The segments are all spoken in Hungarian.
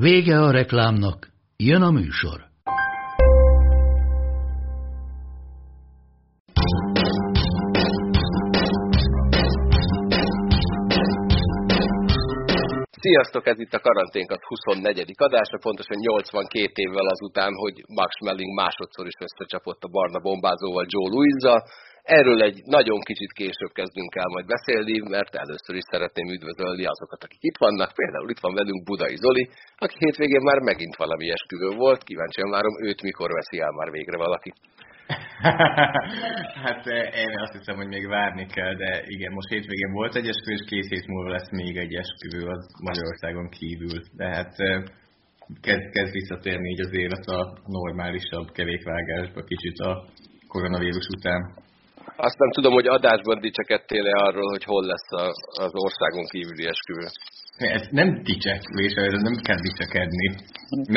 Vége a reklámnak, jön a műsor. Sziasztok, ez itt a karanténkat 24. adása, pontosan 82 évvel azután, hogy Max Schmeling másodszor is összecsapott a barna bombázóval Joe louis Erről egy nagyon kicsit később kezdünk el majd beszélni, mert először is szeretném üdvözölni azokat, akik itt vannak. Például itt van velünk Budai Zoli, aki hétvégén már megint valami esküvő volt. Kíváncsian várom őt, mikor veszi el már végre valaki. hát eh, én azt hiszem, hogy még várni kell, de igen, most hétvégén volt egy esküvő, és két hét múlva lesz még egy esküvő az Magyarországon kívül. De hát eh, kezd, kezd visszatérni így az élet a normálisabb kerékvágásba kicsit a koronavírus után. Azt nem tudom, hogy adásban dicsekedtél-e arról, hogy hol lesz a, az országon kívüli esküvő. Ez nem dicsekvés, ez nem kell dicsekedni.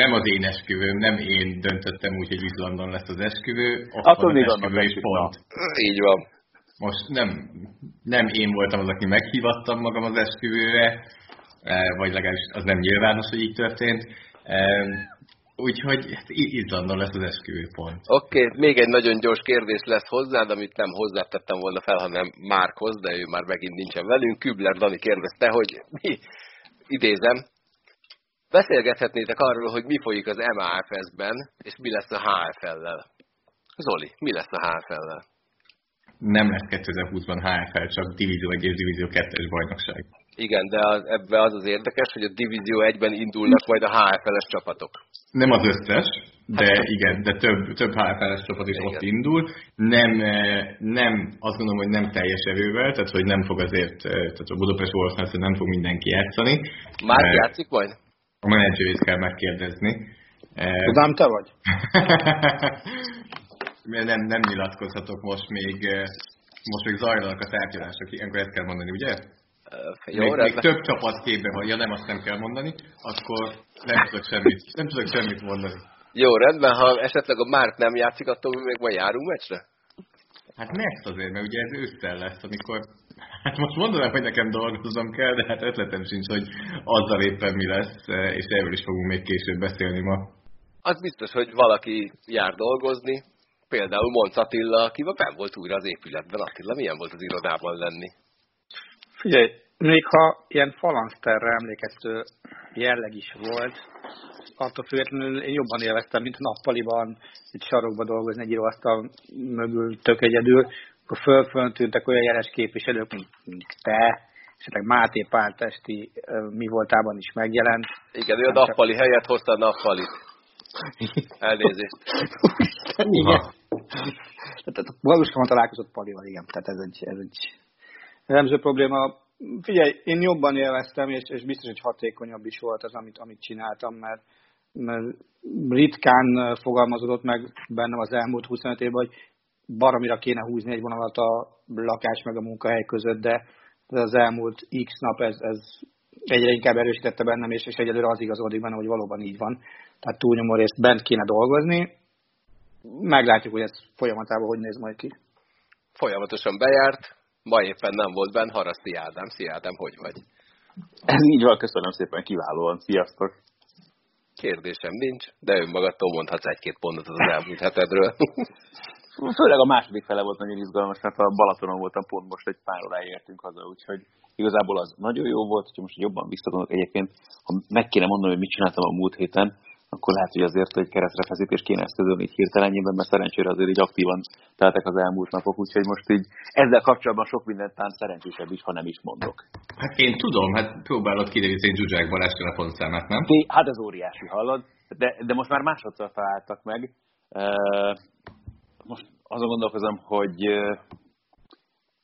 Nem az én esküvőm, nem én döntöttem úgy, hogy Izlandon lesz az esküvő. Attól még esküvő is pont. Így van. Most nem, nem én voltam az, aki meghívattam magam az esküvőre, eh, vagy legalábbis az nem nyilvános, hogy így történt. Úgyhogy Izlandon lesz az esküvőpont. Oké, okay, még egy nagyon gyors kérdés lesz hozzád, amit nem hozzátettem volna fel, hanem Márkhoz, de ő már megint nincsen velünk. Kübler Dani kérdezte, hogy mi, idézem, beszélgethetnétek arról, hogy mi folyik az MAFS-ben, és mi lesz a HFL-lel. Zoli, mi lesz a HFL-lel? Nem lesz 2020-ban HFL, csak Divízió 1 és Divízió 2-es bajnokság. Igen, de az, ebbe az az érdekes, hogy a Divízió 1-ben indulnak majd a HFL-es csapatok. Nem az összes, de hát, igen, de több, több HFL-es csapat is igen. ott indul. Nem, eh, nem, azt gondolom, hogy nem teljes erővel, tehát hogy nem fog azért, eh, tehát a Budapest Wolves nem fog mindenki játszani. Már uh, játszik majd? A menedzserét kell megkérdezni. Tudom, te vagy? nem, nem nyilatkozhatok most még, most még zajlanak a tárgyalások, ilyenkor ezt kell mondani, ugye? Jó, még, még több csapat képben van, ja nem, azt nem kell mondani, akkor nem tudok semmit, nem tudok semmit mondani. Jó, rendben, ha esetleg a Márt nem játszik, attól mi még majd járunk meccsre? Hát next azért, mert ugye ez ősszel lesz, amikor... Hát most mondanám, hogy nekem dolgozom kell, de hát ötletem sincs, hogy azzal éppen mi lesz, és erről is fogunk még később beszélni ma. Az biztos, hogy valaki jár dolgozni, például Monc Attila, aki ben volt újra az épületben. Attila, milyen volt az irodában lenni? Figyelj, még ha ilyen falanszterre emlékeztő jelleg is volt, attól függetlenül én jobban élveztem, mint nappaliban, egy sarokba dolgozni egy íróasztal mögül tök egyedül, akkor fölföntűntek olyan jeles képviselők, mint, mint te, esetleg Máté Páltesti mi voltában is megjelent. Igen, ő a nappali csak... helyet hozta a nappalit. Elnézést. igen. Tehát valósan találkozott Palival, igen. Tehát ez egy, ez egy jellemző probléma. Figyelj, én jobban élveztem, és, és biztos, hogy hatékonyabb is volt az, amit, amit csináltam, mert, mert ritkán fogalmazódott meg bennem az elmúlt 25 évben, hogy baromira kéne húzni egy vonalat a lakás meg a munkahely között, de az elmúlt x nap ez, ez egyre inkább erősítette bennem, és, és egyelőre az igazolódik benne, hogy valóban így van. Tehát túlnyomó részt bent kéne dolgozni. Meglátjuk, hogy ez folyamatában hogy néz majd ki. Folyamatosan bejárt, Ma éppen nem volt benne Haraszti Ádám. Szia Ádám, hogy vagy? Ez így van, köszönöm szépen, kiválóan. Sziasztok! Kérdésem nincs, de önmagadtól mondhatsz egy-két pontot az elmúlt hetedről. Főleg a második fele volt nagyon izgalmas, mert a Balatonon voltam pont most egy pár óráig értünk haza, úgyhogy igazából az nagyon jó volt, hogyha most jobban visszagondolok egyébként, ha meg kéne mondani, hogy mit csináltam a múlt héten, akkor lehet, hogy azért egy keresztrefeszítés kéne ezt közölni így hirtelenjében, mert szerencsére azért így aktívan teltek az elmúlt napok, úgyhogy most így ezzel kapcsolatban sok mindent tán szerencsésebb is, ha nem is mondok. Hát én tudom, hát próbálod kideríteni Zsuzsák Balázs telefonszámát, nem? Té, hát ez óriási, hallod? De, de most már másodszor találtak meg. Most azon gondolkozom, hogy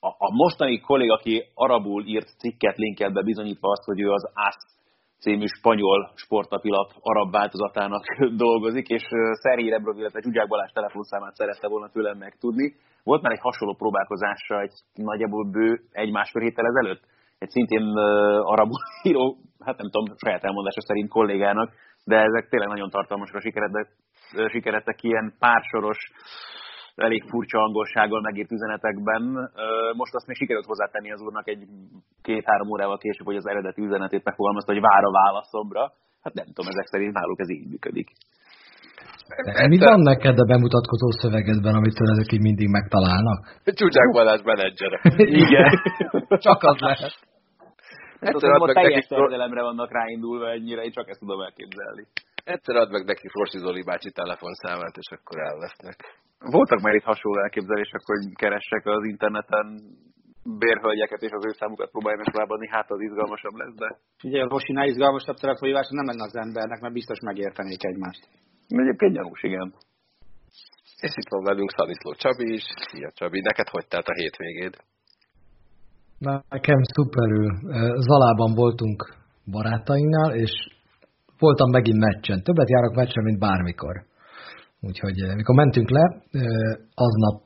a, a mostani kollég, aki arabul írt cikket linkelt be bizonyítva azt, hogy ő az ASZ című spanyol sportapilap arab változatának dolgozik, és Szeri Rebrov, illetve Zsuzsák Balázs telefonszámát szerette volna tőlem megtudni. Volt már egy hasonló próbálkozásra egy nagyjából bő egy-másfél héttel ezelőtt? Egy szintén arabul író, hát nem tudom, saját elmondása szerint kollégának, de ezek tényleg nagyon tartalmasra sikeredtek, sikeredtek ilyen pársoros elég furcsa angolsággal megírt üzenetekben. Most azt még sikerült hozzátenni az úrnak egy két-három órával később, hogy az eredeti üzenetét megfogalmazta, hogy vár a válaszomra. Hát nem tudom, ezek szerint náluk ez így működik. De mi van neked a bemutatkozó szövegedben, amitől ezek így mindig megtalálnak? Csúcsák Balázs menedzsere. Igen. Csak az lehet. Egyszer hát, a teljes szerzelemre vannak ráindulva ennyire, én csak ezt tudom elképzelni. Egyszer add meg neki Rossi Zoli bácsi telefonszámát, és akkor elvesznek. Voltak már itt hasonló elképzelések, hogy keressek az interneten bérhölgyeket és az ő számukat próbálja meg továbbadni, hát az izgalmasabb lesz, de... Ugye a Rosinál izgalmasabb telefonhívás nem lenne az embernek, mert biztos megértenék egymást. Egyébként gyanús, igen. És itt van velünk Szaniszló Csabi is. Szia Csabi, neked hogy telt a hétvégéd? Nekem szuperül. Zalában voltunk barátainknál, és voltam megint meccsen. Többet járok meccsen, mint bármikor. Úgyhogy mikor mentünk le, aznap,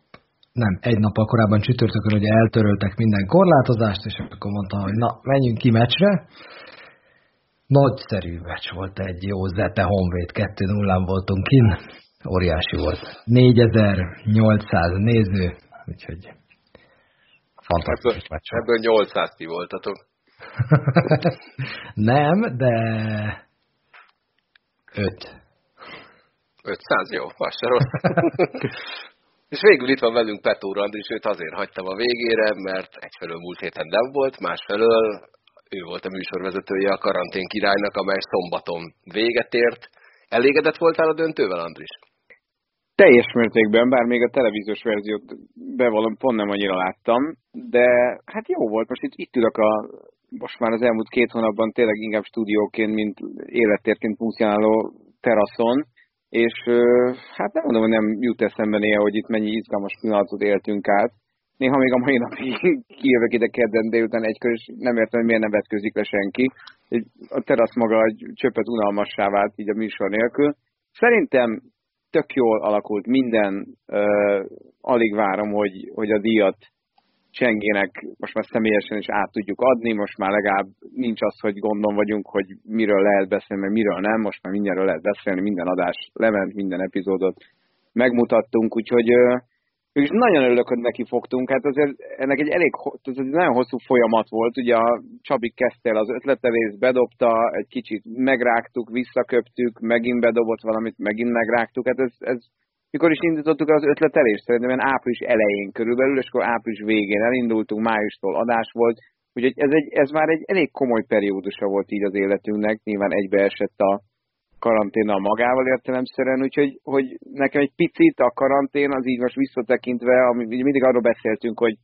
nem, egy nappal korábban csütörtökön ugye eltöröltek minden korlátozást, és akkor mondta, hogy na, menjünk ki meccsre. Nagyszerű meccs volt egy jó Zete Honvéd, 2-0-án voltunk kin. Óriási volt. 4800 néző, úgyhogy fantasztikus meccs. Ebből 800 ti voltatok. nem, de 5. 500, jó, az se rossz. És végül itt van velünk Petó Andris, őt azért hagytam a végére, mert egyfelől múlt héten nem volt, másfelől ő volt a műsorvezetője a karantén királynak, amely szombaton véget ért. Elégedett voltál a döntővel, Andris? Teljes mértékben, bár még a televíziós verziót bevallom, pont nem annyira láttam, de hát jó volt. Most itt, itt ülök a, most már az elmúlt két hónapban tényleg inkább stúdióként, mint élettérként funkcionáló teraszon, és hát nem mondom, hogy nem jut eszembe néha, hogy itt mennyi izgalmas pillanatot éltünk át. Néha még a mai napig kijövök ide kedden délután egykor, és nem értem, hogy miért nem vetközik le senki. A terasz maga egy csöpet unalmassá vált így a műsor nélkül. Szerintem tök jól alakult minden, uh, alig várom, hogy, hogy a díjat Csengének most már személyesen is át tudjuk adni, most már legalább nincs az, hogy gondom vagyunk, hogy miről lehet beszélni, meg miről nem, most már mindenről lehet beszélni, minden adás lement, minden epizódot megmutattunk, úgyhogy és nagyon örülök, hogy neki fogtunk. Hát azért ennek egy elég, ez egy nagyon hosszú folyamat volt. Ugye a Csabi kezdte az ötletelést, bedobta, egy kicsit megrágtuk, visszaköptük, megint bedobott valamit, megint megrágtuk. Hát ez, ez mikor is indítottuk az ötletelést? Szerintem ilyen április elején körülbelül, és akkor április végén elindultunk, májustól adás volt, úgyhogy ez, egy, ez már egy elég komoly periódusa volt így az életünknek, nyilván egybeesett a karanténnal magával értelemszerűen, úgyhogy hogy nekem egy picit a karantén az így most visszatekintve, ami, mindig arról beszéltünk, hogy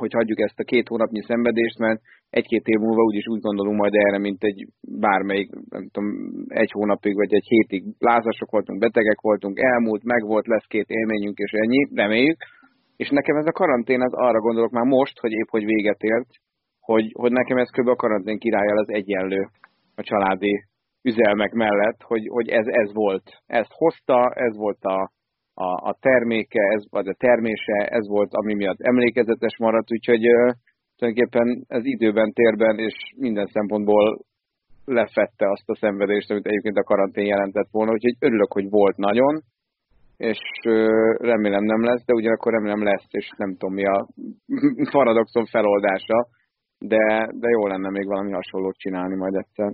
hogy hagyjuk ezt a két hónapnyi szenvedést, mert egy-két év múlva úgyis úgy gondolunk majd erre, mint egy bármelyik, nem tudom, egy hónapig vagy egy hétig lázasok voltunk, betegek voltunk, elmúlt, megvolt, lesz két élményünk, és ennyi, reméljük. És nekem ez a karantén, az arra gondolok már most, hogy épp hogy véget ért, hogy, hogy nekem ez kb. a karantén királyjal az egyenlő a családi üzelmek mellett, hogy, hogy ez, ez volt. Ezt hozta, ez volt a, a, a terméke, ez, vagy a termése, ez volt, ami miatt emlékezetes maradt, úgyhogy uh, tulajdonképpen ez időben, térben és minden szempontból lefette azt a szenvedést, amit egyébként a karantén jelentett volna, úgyhogy örülök, hogy volt nagyon, és remélem nem lesz, de ugyanakkor remélem lesz, és nem tudom mi a paradoxon feloldása, de, de jó lenne még valami hasonlót csinálni majd egyszer.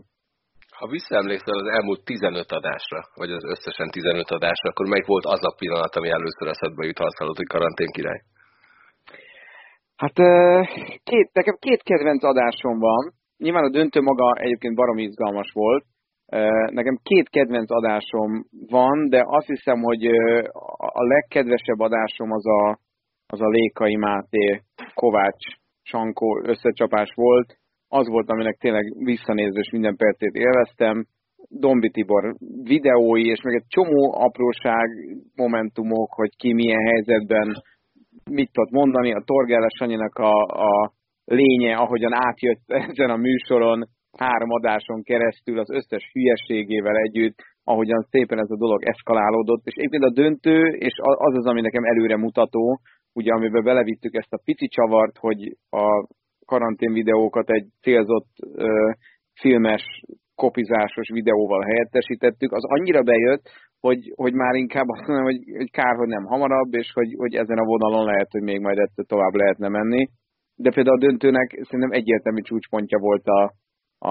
Ha visszaemlékszel az elmúlt 15 adásra, vagy az összesen 15 adásra, akkor melyik volt az a pillanat, ami először eszedbe jut, ha azt hallott, hogy karantén király? Hát két, nekem két kedvenc adásom van. Nyilván a döntő maga egyébként baromi izgalmas volt. Nekem két kedvenc adásom van, de azt hiszem, hogy a legkedvesebb adásom az a, az a Lékai Máté Kovács Sankó összecsapás volt az volt, aminek tényleg visszanézés minden percét élveztem. Dombi Tibor videói, és meg egy csomó apróság, momentumok, hogy ki milyen helyzetben mit tud mondani. A Torgella Sanyinak a, a lénye, ahogyan átjött ezen a műsoron, három adáson keresztül az összes hülyeségével együtt, ahogyan szépen ez a dolog eszkalálódott, és egyébként a döntő, és az az, ami nekem előre mutató, ugye amiben belevittük ezt a pici csavart, hogy a karantén videókat egy célzott filmes, kopizásos videóval helyettesítettük, az annyira bejött, hogy, hogy már inkább azt mondom, hogy, hogy kár, hogy nem hamarabb, és hogy, hogy ezen a vonalon lehet, hogy még majd ettől tovább lehetne menni. De például a döntőnek szerintem egyértelmű csúcspontja volt a,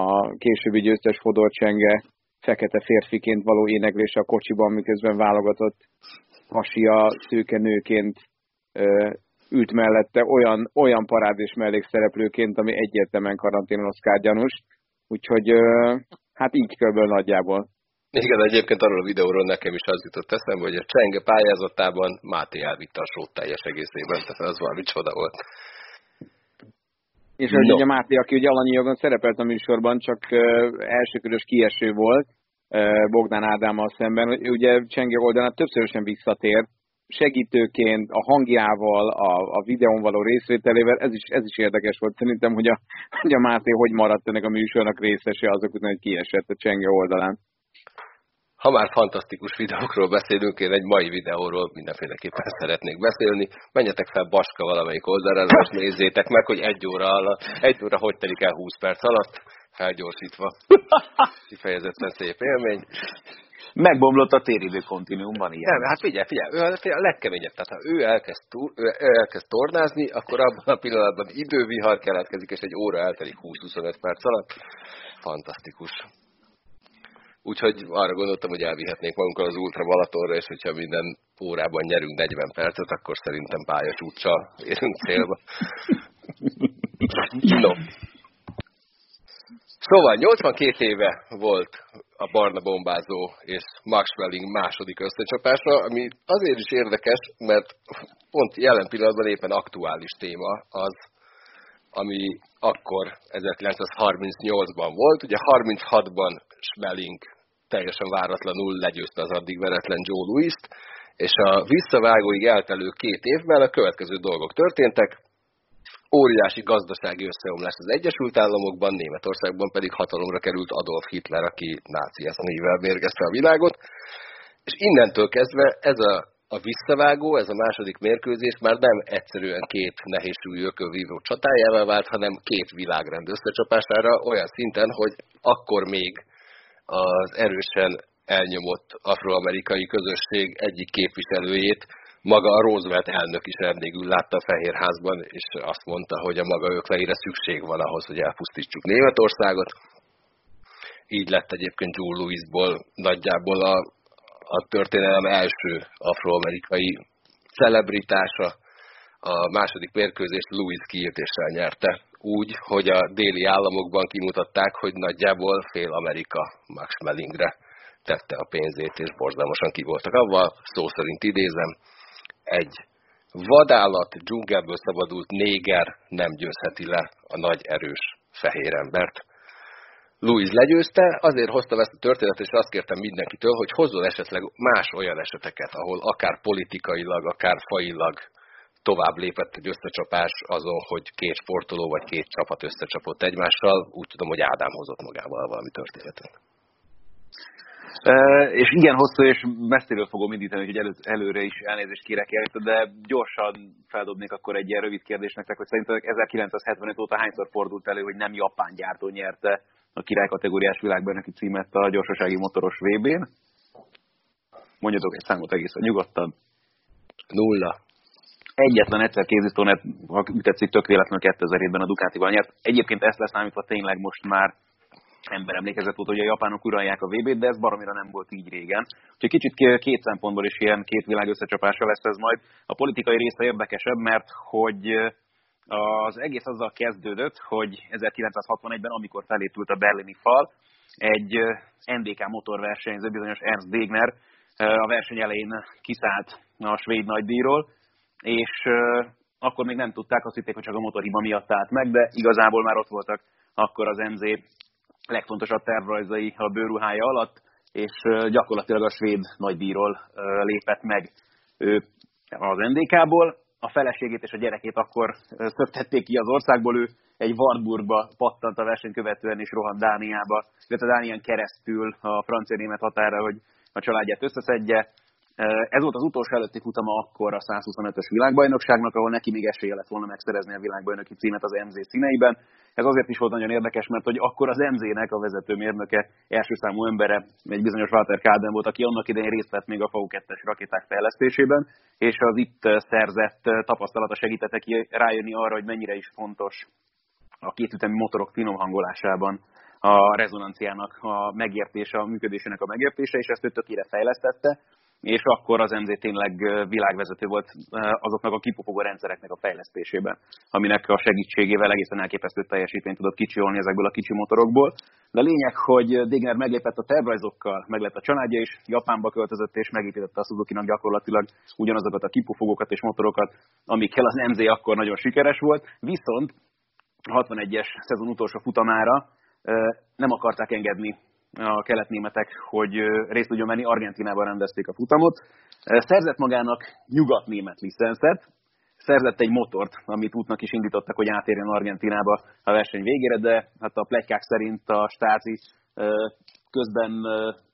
a későbbi győztes Fodor Csenge fekete férfiként való éneklése a kocsiban, miközben válogatott hasia szőke nőként ült mellette olyan, olyan parádés mellékszereplőként, ami egyértelműen karanténon Oscar gyanús. Úgyhogy hát így körülbelül nagyjából. Igen, egyébként arról a videóról nekem is az jutott eszembe, hogy a Csenge pályázatában Máté elvitte a sót teljes egészében, tehát az valami csoda volt. És no. ugye Máté, aki ugye alanyi jogon szerepelt a műsorban, csak elsőkörös kieső volt Bogdán Ádámmal szemben. Ugye Csenge oldalán többszörösen visszatért, segítőként, a hangjával, a, a videón való részvételével, ez is, ez is érdekes volt. Szerintem, hogy a, hogy a Máté hogy maradt ennek a műsornak részese azok után, hogy kiesett a Csenge oldalán. Ha már fantasztikus videókról beszélünk, én egy mai videóról mindenféleképpen szeretnék beszélni. Menjetek fel Baska valamelyik oldalra, és nézzétek meg, hogy egy óra, alatt, egy óra hogy telik el 20 perc alatt, felgyorsítva. Kifejezetten szép élmény. Megbomlott a téridő kontinuumban ilyen. Nem, hát figyelj, figyelj, ő a legkeményebb. Tehát ha ő elkezd, túl, ő elkezd tornázni, akkor abban a pillanatban idővihar keletkezik, és egy óra eltelik 20-25 perc alatt. Fantasztikus. Úgyhogy arra gondoltam, hogy elvihetnék magunkkal az Ultra Balatonra, és hogyha minden órában nyerünk 40 percet, akkor szerintem pályasúccsal érünk célba. no. Szóval 82 éve volt a barna bombázó és Max Welling második összecsapása, ami azért is érdekes, mert pont jelen pillanatban éppen aktuális téma az, ami akkor 1938-ban volt. Ugye 36-ban Schmeling teljesen váratlanul legyőzte az addig veretlen Joe Louis-t, és a visszavágóig eltelő két évben a következő dolgok történtek. Óriási gazdasági összeomlás az Egyesült Államokban, Németországban pedig hatalomra került Adolf Hitler, aki náci eszmével mérgezte a világot. És innentől kezdve ez a, a visszavágó, ez a második mérkőzés már nem egyszerűen két nehéz ökölvívó csatájával vált, hanem két világrend összecsapására olyan szinten, hogy akkor még az erősen elnyomott afroamerikai közösség egyik képviselőjét maga a Roosevelt elnök is vendégül látta a Fehérházban, és azt mondta, hogy a maga ökleire szükség van ahhoz, hogy elpusztítsuk Németországot. Így lett egyébként Joe Louisból nagyjából a, a történelem első afroamerikai celebritása. A második mérkőzést Louis kiírtéssel nyerte úgy, hogy a déli államokban kimutatták, hogy nagyjából fél Amerika Max Mellingre tette a pénzét, és borzalmasan ki voltak avval, szó szerint idézem, egy vadállat, dzsungelből szabadult néger nem győzheti le a nagy erős fehér embert. Louis legyőzte, azért hoztam ezt a történetet, és azt kértem mindenkitől, hogy hozzon esetleg más olyan eseteket, ahol akár politikailag, akár failag tovább lépett egy összecsapás azon, hogy két sportoló vagy két csapat összecsapott egymással. Úgy tudom, hogy Ádám hozott magával valami történetet. És igen hosszú, és messziről fogom indítani, hogy elő, előre is elnézést kérek érte, de gyorsan feldobnék akkor egy ilyen rövid kérdést nektek, hogy szerintetek 1975 óta hányszor fordult elő, hogy nem japán gyártó nyerte a király kategóriás világbajnoki címet a gyorsasági motoros VB-n? Mondjatok egy számot egészen nyugodtan. Nulla egyetlen egyszer kézisztónet, ha tetszik, tök véletlenül 2007-ben a Ducatival nyert. Egyébként ezt leszámítva tényleg most már ember emlékezett volt, hogy a japánok uralják a VB-t, de ez baromira nem volt így régen. Úgyhogy kicsit két szempontból is ilyen két világ összecsapása lesz ez majd. A politikai része érdekesebb, mert hogy az egész azzal kezdődött, hogy 1961-ben, amikor felépült a berlini fal, egy NDK motorversenyző, bizonyos Ernst Degner a verseny elején kiszállt a svéd nagydíjról, és akkor még nem tudták, azt hitték, hogy csak a motorhiba miatt állt meg, de igazából már ott voltak akkor az MZ legfontosabb tervrajzai a bőruhája alatt, és gyakorlatilag a svéd nagydíjról lépett meg ő az NDK-ból. a feleségét és a gyerekét akkor szöktették ki az országból, ő egy Wartburgba pattant a verseny követően és rohant Dániába, illetve Dánián keresztül a francia-német határa, hogy a családját összeszedje. Ez volt az utolsó előtti futama akkor a 125-ös világbajnokságnak, ahol neki még esélye lett volna megszerezni a világbajnoki címet az MZ színeiben. Ez azért is volt nagyon érdekes, mert hogy akkor az MZ-nek a vezető mérnöke, első számú embere, egy bizonyos Walter Kálden volt, aki annak idején részt vett még a VU2-es rakéták fejlesztésében, és az itt szerzett tapasztalata segítette ki rájönni arra, hogy mennyire is fontos a kétütemi motorok finom hangolásában a rezonanciának a megértése, a működésének a megértése, és ezt ő tökére fejlesztette és akkor az MZ tényleg világvezető volt azoknak a kipufogó rendszereknek a fejlesztésében, aminek a segítségével egészen elképesztő teljesítményt tudott kicsiolni ezekből a kicsi motorokból. De lényeg, hogy Degner meglépett a tervrajzokkal, meglett a családja is, Japánba költözött és megépítette a suzuki gyakorlatilag ugyanazokat a kipufogókat és motorokat, amikkel az MZ akkor nagyon sikeres volt, viszont a 61-es szezon utolsó futamára nem akarták engedni a keletnémetek, hogy részt tudjon venni, Argentinában rendezték a futamot. Szerzett magának nyugatnémet licenszet, szerzett egy motort, amit útnak is indítottak, hogy átérjen Argentinába a verseny végére, de hát a pletykák szerint a stázi közben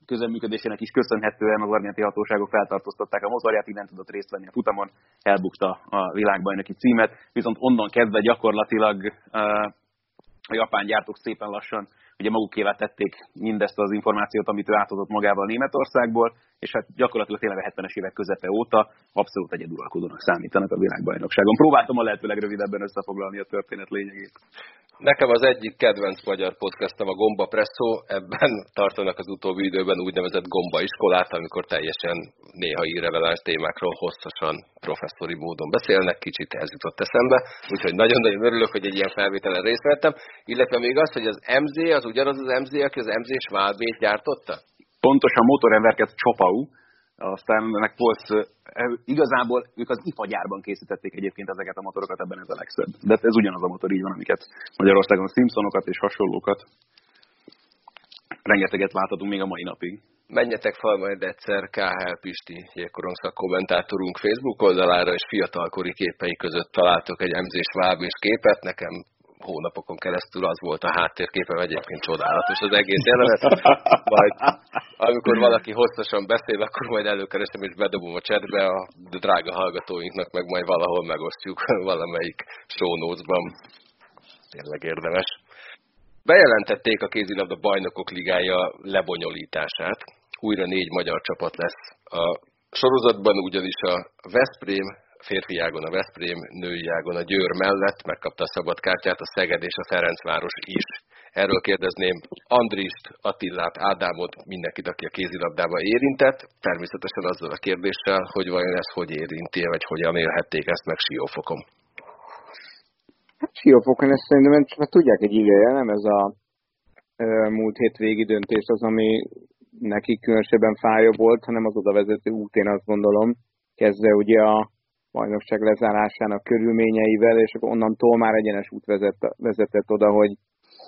közeműködésének is köszönhetően az argenti hatóságok feltartóztatták a motorját, így nem tudott részt venni a futamon, elbukta a világbajnoki címet, viszont onnan kezdve gyakorlatilag a japán gyártók szépen lassan ugye magukévá tették mindezt az információt, amit ő átadott magával Németországból, és hát gyakorlatilag tényleg a 70-es évek közepe óta abszolút egyeduralkodónak számítanak a világbajnokságon. Próbáltam a lehető legrövidebben összefoglalni a történet lényegét. Nekem az egyik kedvenc magyar podcastem a Gomba Presso, ebben tartanak az utóbbi időben úgynevezett Gomba iskolát, amikor teljesen néha irreveláns témákról hosszasan professzori módon beszélnek, kicsit ez jutott eszembe, úgyhogy nagyon-nagyon örülök, hogy egy ilyen felvételen részt vettem, illetve még az, hogy az MZ az ugyanaz az MZ, aki az MZ Schwalbét gyártotta? Pontosan motoremberket Csopau, aztán ennek volt, igazából ők az IFA gyárban készítették egyébként ezeket a motorokat, ebben ez a legszebb. De ez ugyanaz a motor, így van, amiket Magyarországon Simpsonokat és hasonlókat rengeteget láthatunk még a mai napig. Menjetek fel majd egyszer KHL Pisti jégkorongszak kommentátorunk Facebook oldalára, és fiatalkori képei között találtok egy emzés vábés képet. Nekem hónapokon keresztül az volt a háttérképe, egyébként csodálatos az egész jelenet. Majd amikor valaki hosszasan beszél, akkor majd előkeresem és bedobom a chatbe, a drága hallgatóinknak meg majd valahol megosztjuk valamelyik notes-ban. Tényleg érdemes. Bejelentették a kézilabda bajnokok ligája lebonyolítását. Újra négy magyar csapat lesz a sorozatban, ugyanis a Veszprém, férfi ágon a Veszprém, női ágon a Győr mellett megkapta a szabad kártyát a Szeged és a Ferencváros is. Erről kérdezném Andrist, Attillát, Ádámot, mindenkit, aki a kézilabdában érintett, természetesen azzal a kérdéssel, hogy vajon ez hogy érinti, vagy hogyan élhették ezt meg Siófokon. Hát Siófokon ezt szerintem csak tudják egy ideje, nem ez a múlt hét végi döntés az, ami neki különösebben fája volt, hanem az oda vezető út, én azt gondolom, kezdve ugye a bajnokság lezárásának körülményeivel, és akkor onnantól már egyenes út vezet, vezetett oda, hogy,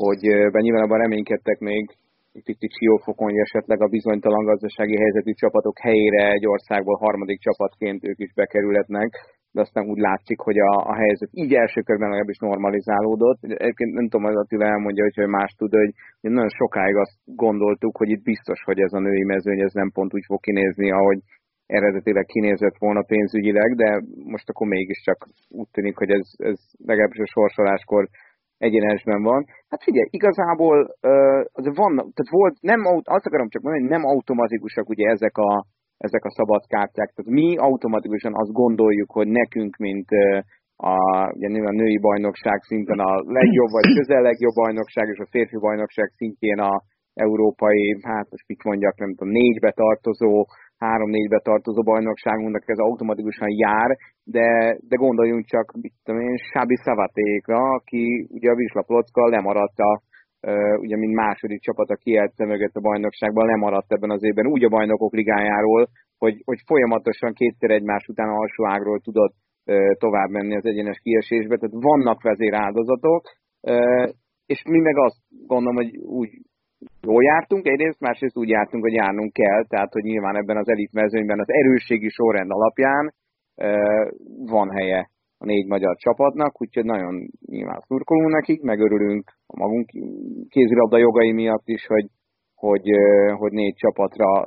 hogy nyilván abban reménykedtek még itt siófokon, hogy esetleg a bizonytalan gazdasági helyzetű csapatok helyére egy országból harmadik csapatként ők is bekerülhetnek, de aztán úgy látszik, hogy a, a helyzet így első körben legalábbis normalizálódott. Egyébként nem tudom, az Attila elmondja, hogy más tud, hogy, hogy nagyon sokáig azt gondoltuk, hogy itt biztos, hogy ez a női mezőny ez nem pont úgy fog kinézni, ahogy eredetileg kinézett volna pénzügyileg, de most akkor mégiscsak úgy tűnik, hogy ez, ez legalábbis a sorsoláskor egyenesben van. Hát figyelj, igazából az van, tehát volt, nem, azt akarom csak mondani, hogy nem automatikusak ugye ezek a, ezek a szabad kártyák. Tehát mi automatikusan azt gondoljuk, hogy nekünk, mint a, ugye a női bajnokság szinten a legjobb, vagy közel legjobb bajnokság, és a férfi bajnokság szintjén a európai, hát most mit mondjak, nem tudom, négybe tartozó három-négybe tartozó bajnokságunknak ez automatikusan jár, de, de gondoljunk csak, mit tudom én, Sábi Szavatékra, aki ugye a Vislaplocka lemaradt a, ugye mint második csapat a kielce mögött a bajnokságban lemaradt ebben az évben úgy a bajnokok ligájáról, hogy, hogy folyamatosan kétszer egymás után alsó ágról tudott tovább menni az egyenes kiesésbe, tehát vannak vezéráldozatok, és mi meg azt gondolom, hogy úgy jól jártunk egyrészt, másrészt úgy jártunk, hogy járnunk kell, tehát hogy nyilván ebben az elit mezőnyben az erősségi sorrend alapján van helye a négy magyar csapatnak, úgyhogy nagyon nyilván szurkolunk nekik, megörülünk a magunk kézilabda jogai miatt is, hogy, hogy, hogy négy csapatra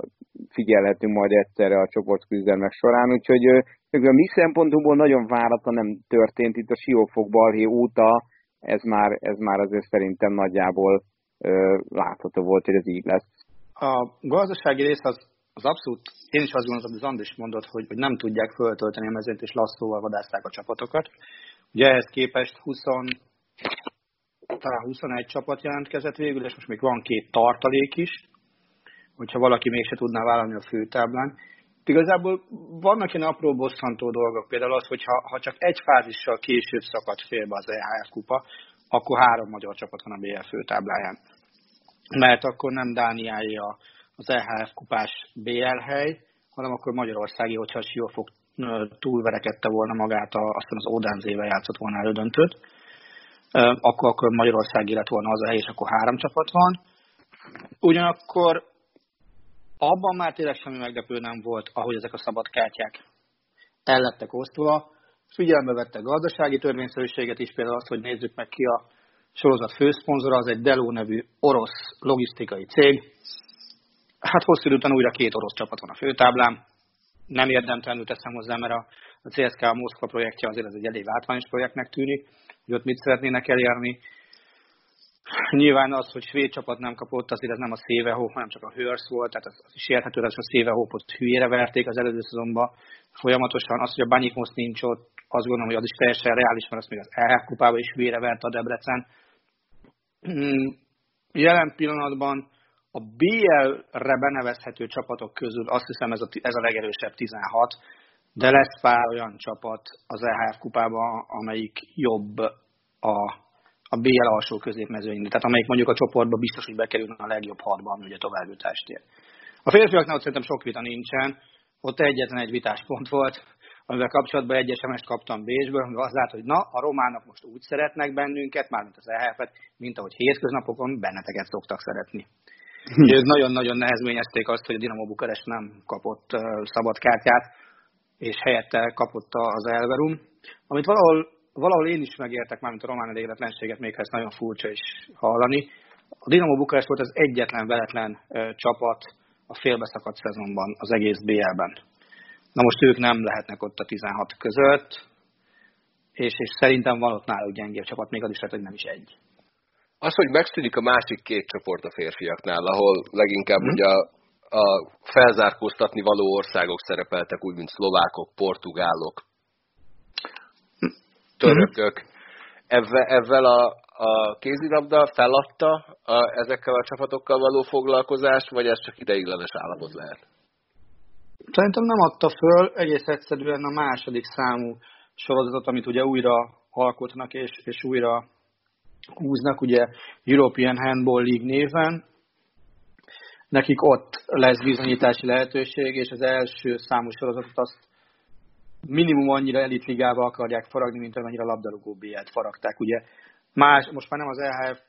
figyelhetünk majd egyszerre a csoportküzdelmek során, úgyhogy a mi szempontunkból nagyon váratlan nem történt itt a Siófok balhé óta, ez már, ez már azért szerintem nagyjából látható volt, hogy ez így lesz. A gazdasági rész az, az abszolút, én is azt gondolom, az Andris mondott, hogy, hogy nem tudják föltölteni a mezőt, és lasszóval vadázták a csapatokat. Ugye ehhez képest 20, talán 21 csapat jelentkezett végül, és most még van két tartalék is, hogyha valaki mégse tudná vállalni a főtáblán. Igazából vannak ilyen apró bosszantó dolgok, például az, hogy ha, ha csak egy fázissal később szakad félbe az EHF kupa, akkor három magyar csapat van a BL főtábláján. Mert akkor nem Dániái az EHF kupás BL hely, hanem akkor Magyarországi, hogyha a Siófok túlverekedte volna magát, a, aztán az Odánzével játszott volna elődöntőt, akkor, akkor Magyarországi lett volna az a hely, és akkor három csapat van. Ugyanakkor abban már tényleg semmi meglepő nem volt, ahogy ezek a szabad kártyák ellettek osztva. Figyelembe vette gazdasági törvényszerűséget is, például azt, hogy nézzük meg ki a sorozat főszponzora, az egy Delo nevű orosz logisztikai cég. Hát hosszú után újra két orosz csapat van a főtáblán. Nem érdemtelenül teszem hozzá, mert a, CSK a Moszkva projektje azért ez egy elég látványos projektnek tűnik, hogy ott mit szeretnének elérni. Nyilván az, hogy svéd csapat nem kapott, azért ez nem a Szévehó, hanem csak a Hörsz volt, tehát az, is érthető, hogy a Szévehópot hülyére verték az előző szezonban folyamatosan. Az, hogy a Banyik most nincs ott, azt gondolom, hogy az is teljesen reális, mert azt még az EHF kupába is hülyére vert a Debrecen. Hmm, jelen pillanatban a BL-re benevezhető csapatok közül azt hiszem ez a, ez a legerősebb 16, de lesz pár olyan csapat az EHF kupában, amelyik jobb a a BL alsó középmezőnyben, tehát amelyik mondjuk a csoportba biztos, hogy bekerül a legjobb hatban, ugye továbbjutástért. A férfiaknál ott szerintem sok vita nincsen, ott egyetlen egy vitás pont volt, amivel kapcsolatban egy sms kaptam Bécsből, amivel az lát, hogy na, a románok most úgy szeretnek bennünket, mármint az EHF-et, mint ahogy hétköznapokon benneteket szoktak szeretni. Hm. Ők nagyon-nagyon nehezményezték azt, hogy a Dinamo Bukarest nem kapott szabad kártyát, és helyette kapott az Elverum, amit valahol valahol én is megértek már, mint a román elégedetlenséget, még ha ez nagyon furcsa is hallani. A Dinamo Bukarest volt az egyetlen veletlen csapat a félbeszakadt szezonban, az egész BL-ben. Na most ők nem lehetnek ott a 16 között, és, és szerintem van ott náluk gyengébb csapat, még az is lehet, hogy nem is egy. Az, hogy megszűnik a másik két csoport a férfiaknál, ahol leginkább hmm. ugye a, a felzárkóztatni való országok szerepeltek, úgy, mint szlovákok, portugálok, törökök. Ezzel, ezzel a, a kézilabda feladta a, ezekkel a csapatokkal való foglalkozást, vagy ez csak ideiglenes állapot lehet? Szerintem nem adta föl, egész egyszerűen a második számú sorozatot, amit ugye újra alkotnak és, és újra húznak, ugye European Handball League néven. Nekik ott lesz bizonyítási lehetőség, és az első számú sorozatot azt minimum annyira elitligába akarják faragni, mint amennyire a labdarúgó B-et faragták. Ugye más, most már nem az EHF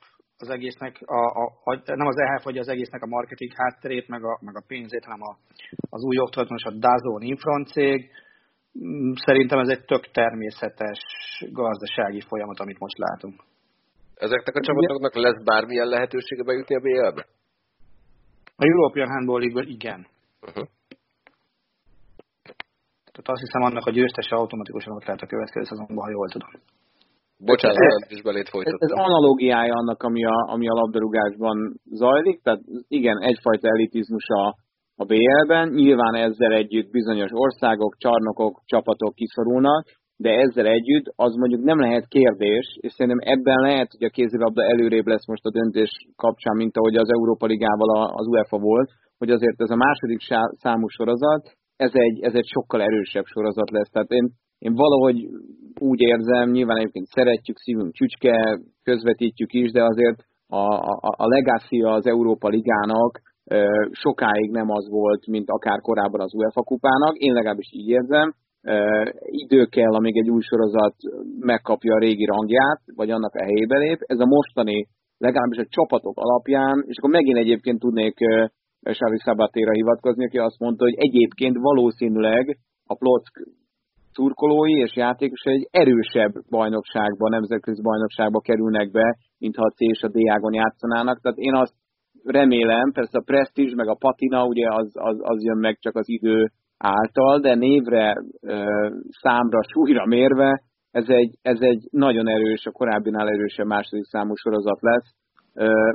az egésznek, a, a, a, nem az EHF vagy az egésznek a marketing hátterét, meg a, meg a pénzét, hanem a, az új oktatás, a Dazon Infront cég. Mm, szerintem ez egy tök természetes gazdasági folyamat, amit most látunk. Ezeknek a csapatoknak lesz bármilyen lehetősége bejutni a BL-be? A European Handball League-ből igen. Uh-huh. Tehát azt hiszem annak a győztese automatikusan ott lehet a következő szezonban, ha jól tudom. Bocsánat, ez, is belét folytattam. Ez, analógiája annak, ami a, ami a labdarúgásban zajlik, tehát igen, egyfajta elitizmus a, a BL-ben, nyilván ezzel együtt bizonyos országok, csarnokok, csapatok kiszorulnak, de ezzel együtt az mondjuk nem lehet kérdés, és szerintem ebben lehet, hogy a kézilabda előrébb lesz most a döntés kapcsán, mint ahogy az Európa Ligával az UEFA volt, hogy azért ez a második számú sorozat, ez egy, ez egy sokkal erősebb sorozat lesz. Tehát én, én valahogy úgy érzem, nyilván egyébként szeretjük, szívünk csücske, közvetítjük is, de azért a, a, a legacy az Európa Ligának sokáig nem az volt, mint akár korábban az UEFA kupának. Én legalábbis így érzem. Idő kell, amíg egy új sorozat megkapja a régi rangját, vagy annak a helyébe lép. Ez a mostani, legalábbis a csapatok alapján, és akkor megint egyébként tudnék Sári Szabatéra hivatkozni, aki azt mondta, hogy egyébként valószínűleg a Plock szurkolói és játékosai egy erősebb bajnokságba, nemzetközi bajnokságba kerülnek be, mintha a C és a D ágon játszanának. Tehát én azt remélem, persze a presztízs, meg a patina, ugye az, az, az jön meg csak az idő által, de névre, számra, súlyra mérve ez egy, ez egy nagyon erős, a korábbinál erősebb második számú sorozat lesz.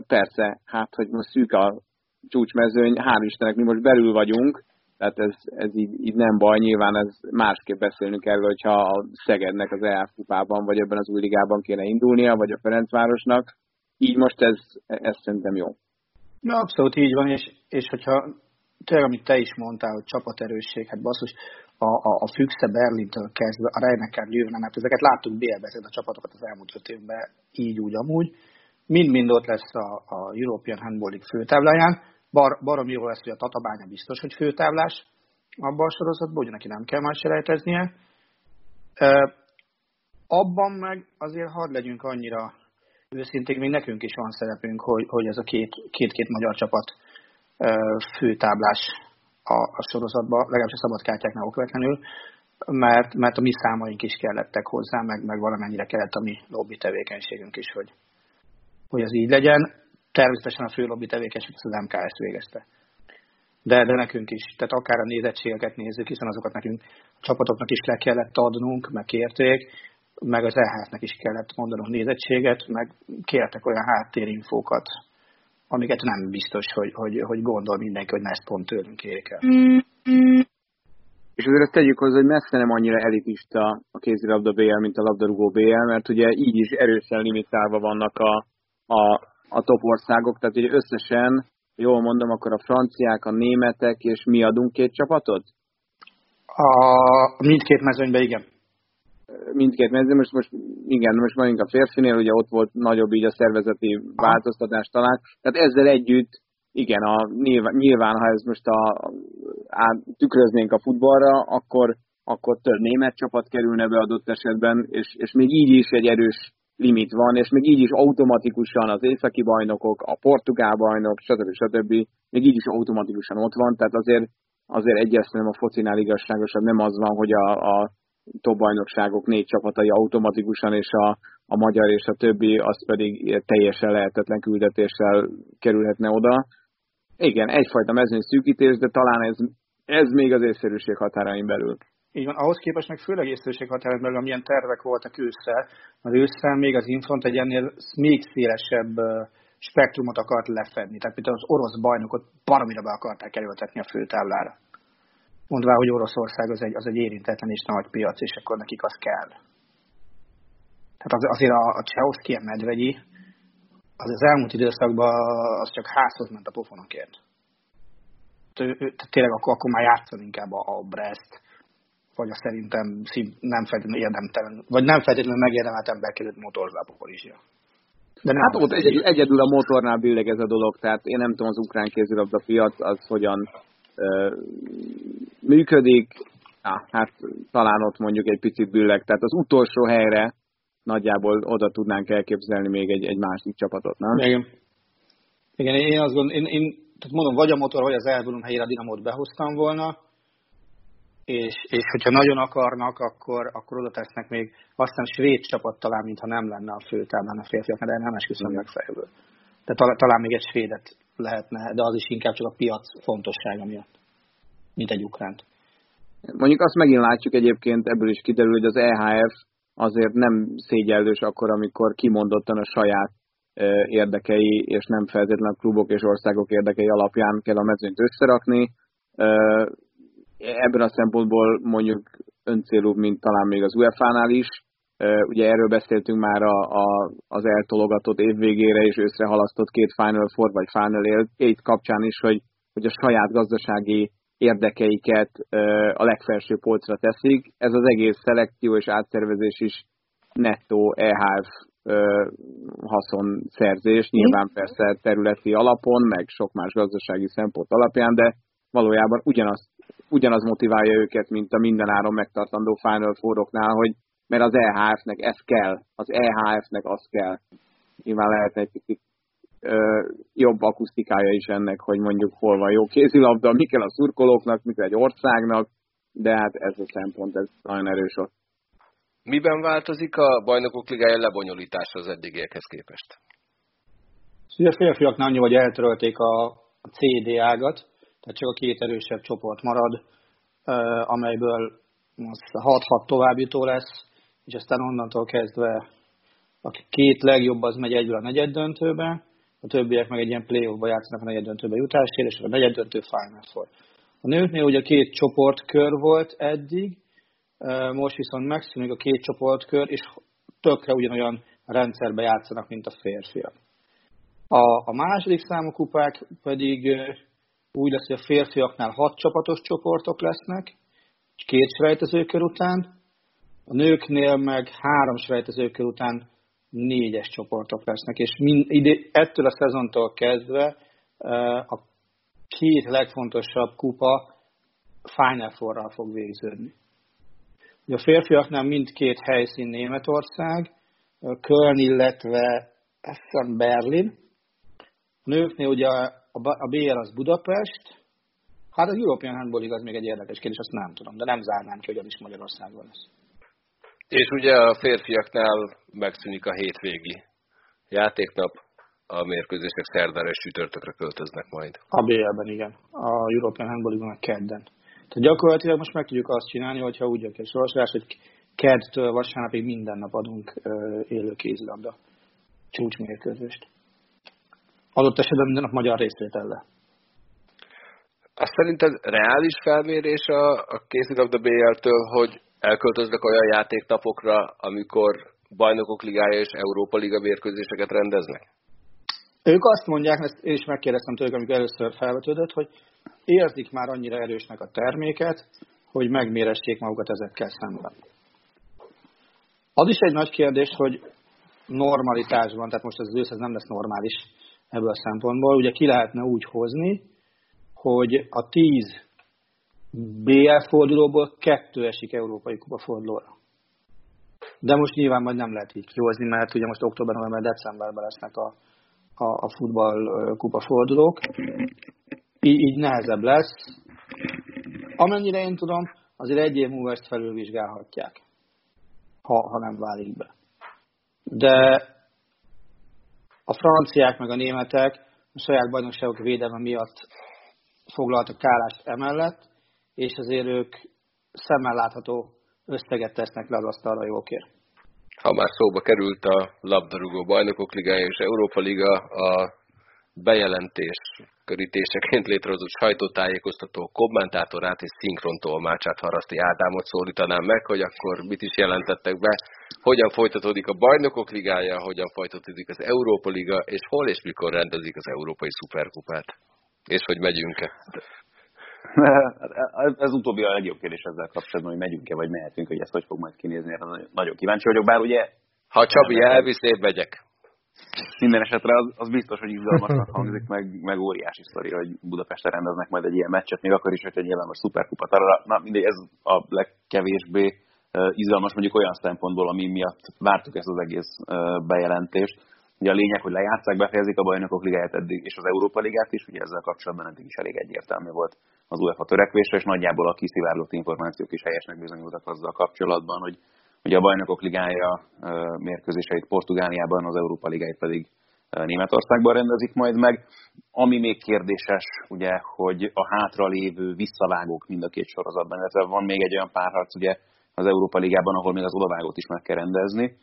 Persze, hát, hogy most szűk a csúcsmezőny, hál' Istennek mi most belül vagyunk, tehát ez, ez így, így nem baj, nyilván ez másképp beszélnünk erről, hogyha a Szegednek az EF kupában, vagy ebben az új ligában kéne indulnia, vagy a Ferencvárosnak. Így most ez, ez szerintem jó. Na, abszolút így van, és, és hogyha tényleg, amit te is mondtál, hogy csapaterősség, hát basszus, a, a, a Füchse Berlintől kezdve, a Reinecker Lővenen, mert ezeket láttuk BL-ben, a csapatokat az elmúlt öt évben, így úgy amúgy. Mind-mind ott lesz a, a European Handball League főtábláján. Bar, barom jó lesz, hogy a Tatabánya biztos, hogy főtáblás abban a sorozatban, hogy neki nem kell más selejteznie. Abban meg azért hadd legyünk annyira őszintén, még nekünk is van szerepünk, hogy, hogy ez a két-két magyar csapat főtáblás a, a sorozatban, legalábbis a szabadkártyáknál okvetlenül, mert, mert a mi számaink is kellettek hozzá, meg, meg valamennyire kellett a mi lobby tevékenységünk is, hogy, hogy ez így legyen. Természetesen a fő lobby tevékenységet az MKS végezte. De, de nekünk is, tehát akár a nézettségeket nézzük, hiszen azokat nekünk a csapatoknak is le kellett adnunk, meg kérték, meg az EHF-nek is kellett mondanunk nézettséget, meg kértek olyan háttérinfókat, amiket nem biztos, hogy, hogy, hogy gondol mindenki, hogy ne ezt pont tőlünk érik el. És azért ezt tegyük hozzá, hogy messze nem annyira elitista a kézilabda BL, mint a labdarúgó BL, mert ugye így is erősen limitálva vannak a, a, a top országok, tehát ugye összesen, jól mondom, akkor a franciák, a németek, és mi adunk két csapatot? A mindkét mezőnyben igen. Mindkét mező, most, most igen, most mondjuk a férfinél, ugye ott volt nagyobb így a szervezeti változtatás talán, tehát ezzel együtt, igen, a, nyilván, nyilván, ha ez most a, a, tükröznénk a futballra, akkor, akkor több német csapat kerülne be adott esetben, és, és még így is egy erős limit van, és még így is automatikusan az északi bajnokok, a portugál bajnok, stb. stb. még így is automatikusan ott van, tehát azért azért egyértelműen a focinál igazságosabb nem az van, hogy a, a top bajnokságok négy csapatai automatikusan, és a, a magyar és a többi, az pedig teljesen lehetetlen küldetéssel kerülhetne oda. Igen, egyfajta mezőny szűkítés, de talán ez, ez még az észszerűség határain belül. Így van, ahhoz képest meg főleg észszerűség határain belül, amilyen tervek voltak ősszel, mert ősszel még az Infront egy ennél még szélesebb spektrumot akart lefedni. Tehát például az orosz bajnokot baromira be akarták erőltetni a főtáblára mondvá, hogy Oroszország az egy, az egy érintetlen és nagy piac, és akkor nekik az kell. Tehát az, azért a, a Csehowski, a Medvegyi, az az elmúlt időszakban az csak házhoz ment a pofonokért. Tehát tényleg akkor, akkor már játszani inkább a, a Brest, vagy a szerintem nem feltétlenül érdemtelen, vagy nem feltétlenül megérdemelt ember került motorzápokor is. De nem hát ott egyedül, egyedül a motornál billeg ez a dolog, tehát én nem tudom az ukrán kézilabda piac, az hogyan működik, ja, hát talán ott mondjuk egy picit bülleg, tehát az utolsó helyre nagyjából oda tudnánk elképzelni még egy, egy másik csapatot, nem? Igen. Igen, én azt gondolom, én, én tehát mondom, vagy a motor, vagy az Elbulum helyére a Dinamót behoztam volna, és, és hogyha nagyon akarnak, akkor, akkor oda tesznek még aztán svéd csapat talán, mintha nem lenne a főtáblán a férfiak, de nem esküszöm meg fejből. De talán, talán még egy svédet lehetne, de az is inkább csak a piac fontossága miatt, mint egy ukránt. Mondjuk azt megint látjuk egyébként, ebből is kiderül, hogy az EHF azért nem szégyellős akkor, amikor kimondottan a saját érdekei, és nem feltétlenül klubok és országok érdekei alapján kell a mezőnyt összerakni. Ebben a szempontból mondjuk öncélúbb, mint talán még az UEFA-nál is, Ugye erről beszéltünk már a, a, az eltologatott évvégére és őszre halasztott két Final Four vagy Final Eight kapcsán is, hogy, hogy a saját gazdasági érdekeiket a legfelső polcra teszik. Ez az egész szelekció és átszervezés is nettó EHF haszonszerzés, nyilván persze területi alapon, meg sok más gazdasági szempont alapján, de valójában ugyanaz, ugyanaz motiválja őket, mint a mindenáron megtartandó Final Four-oknál, hogy mert az EHF-nek ez kell, az EHF-nek az kell. Nyilván lehetne egy kicsit ö, jobb akusztikája is ennek, hogy mondjuk hol van jó kézilabda, mi kell a szurkolóknak, mi kell egy országnak, de hát ez a szempont, ez nagyon erős ott. Miben változik a bajnokok ligája lebonyolítása az eddigiekhez képest? Ugye a férfiaknál annyi, hogy eltörölték a, a CD ágat, tehát csak a két erősebb csoport marad, amelyből 6-6 továbbjutó lesz, és aztán onnantól kezdve a két legjobb az megy egyből a negyed döntőbe, a többiek meg egy ilyen play-offba játszanak a negyed döntőbe jutásért, és a negyed döntő Final Four. A nőknél ugye két csoportkör volt eddig, most viszont megszűnik a két csoportkör, és tökre ugyanolyan rendszerbe játszanak, mint a férfiak. A, a második számú kupák pedig úgy lesz, hogy a férfiaknál hat csapatos csoportok lesznek, két selejtezőkör után, a nőknél meg három selejtezőkör után négyes csoportok lesznek, és mind, ide, ettől a szezontól kezdve a két legfontosabb kupa Final four fog végződni. A férfiaknál mindkét helyszín Németország, Köln, illetve Essen Berlin. A nőknél ugye a BL az Budapest, hát az European Handball igaz még egy érdekes kérdés, azt nem tudom, de nem zárnám ki, hogy az is Magyarországon lesz. És ugye a férfiaknál megszűnik a hétvégi játéknap, a mérkőzések szerdára és sütörtökre költöznek majd. A BL-ben igen, a European Handball a kedden. Tehát gyakorlatilag most meg tudjuk azt csinálni, hogyha úgy jön a sorsolás, hogy keddtől vasárnapig minden nap adunk élő kézilabda csúcsmérkőzést. Adott esetben minden nap magyar részvétellel. Azt szerinted reális felmérés a, a kézilabda BL-től, hogy elköltöznek olyan játéknapokra, amikor bajnokok ligája és Európa liga mérkőzéseket rendeznek? Ők azt mondják, ezt én is megkérdeztem tőlük, amikor először felvetődött, hogy érzik már annyira erősnek a terméket, hogy megméressék magukat ezekkel szemben. Az is egy nagy kérdés, hogy normalitásban, tehát most az ősz ez nem lesz normális ebből a szempontból, ugye ki lehetne úgy hozni, hogy a tíz BL fordulóból kettő esik Európai Kupa fordulóra. De most nyilván majd nem lehet így kihozni, mert ugye most október, november, decemberben lesznek a, a, a futball kupa fordulók. Így, így nehezebb lesz. Amennyire én tudom, azért egy év múlva ezt felülvizsgálhatják, ha, ha nem válik be. De a franciák meg a németek a saját bajnokságok védelme miatt foglaltak állást emellett, és azért ők szemmel látható összeget tesznek le az asztalra jókért. Ha már szóba került a labdarúgó bajnokok ligája és Európa Liga, a bejelentés körítéseként létrehozott sajtótájékoztató kommentátorát és szinkrontolmácsát Haraszti Ádámot szólítanám meg, hogy akkor mit is jelentettek be, hogyan folytatódik a bajnokok ligája, hogyan folytatódik az Európa Liga, és hol és mikor rendezik az Európai Szuperkupát. És hogy megyünk-e. Ez utóbbi a legjobb kérdés ezzel kapcsolatban, hogy megyünk-e, vagy mehetünk, hogy ezt hogy fog majd kinézni, erre nagyon kíváncsi vagyok, bár ugye... Ha Csabi elvisz, én megyek. Minden esetre az, az biztos, hogy izgalmasnak hangzik, meg, meg óriási sztori, hogy Budapesten rendeznek majd egy ilyen meccset, még akkor is, hogyha nyilván most szuperkupat arra, na mindegy, ez a legkevésbé izgalmas mondjuk olyan szempontból, ami miatt vártuk ezt az egész bejelentést, Ugye a lényeg, hogy lejátszák, befejezik a bajnokok ligáját eddig, és az Európa ligát is, ugye ezzel kapcsolatban eddig is elég egyértelmű volt az UEFA törekvésre, és nagyjából a kiszivárlott információk is helyesnek bizonyultak azzal kapcsolatban, hogy ugye a bajnokok ligája mérkőzéseit Portugáliában, az Európa ligáit pedig Németországban rendezik majd meg. Ami még kérdéses, ugye, hogy a hátra lévő visszavágók mind a két sorozatban, illetve van még egy olyan párharc ugye az Európa Ligában, ahol még az odavágót is meg kell rendezni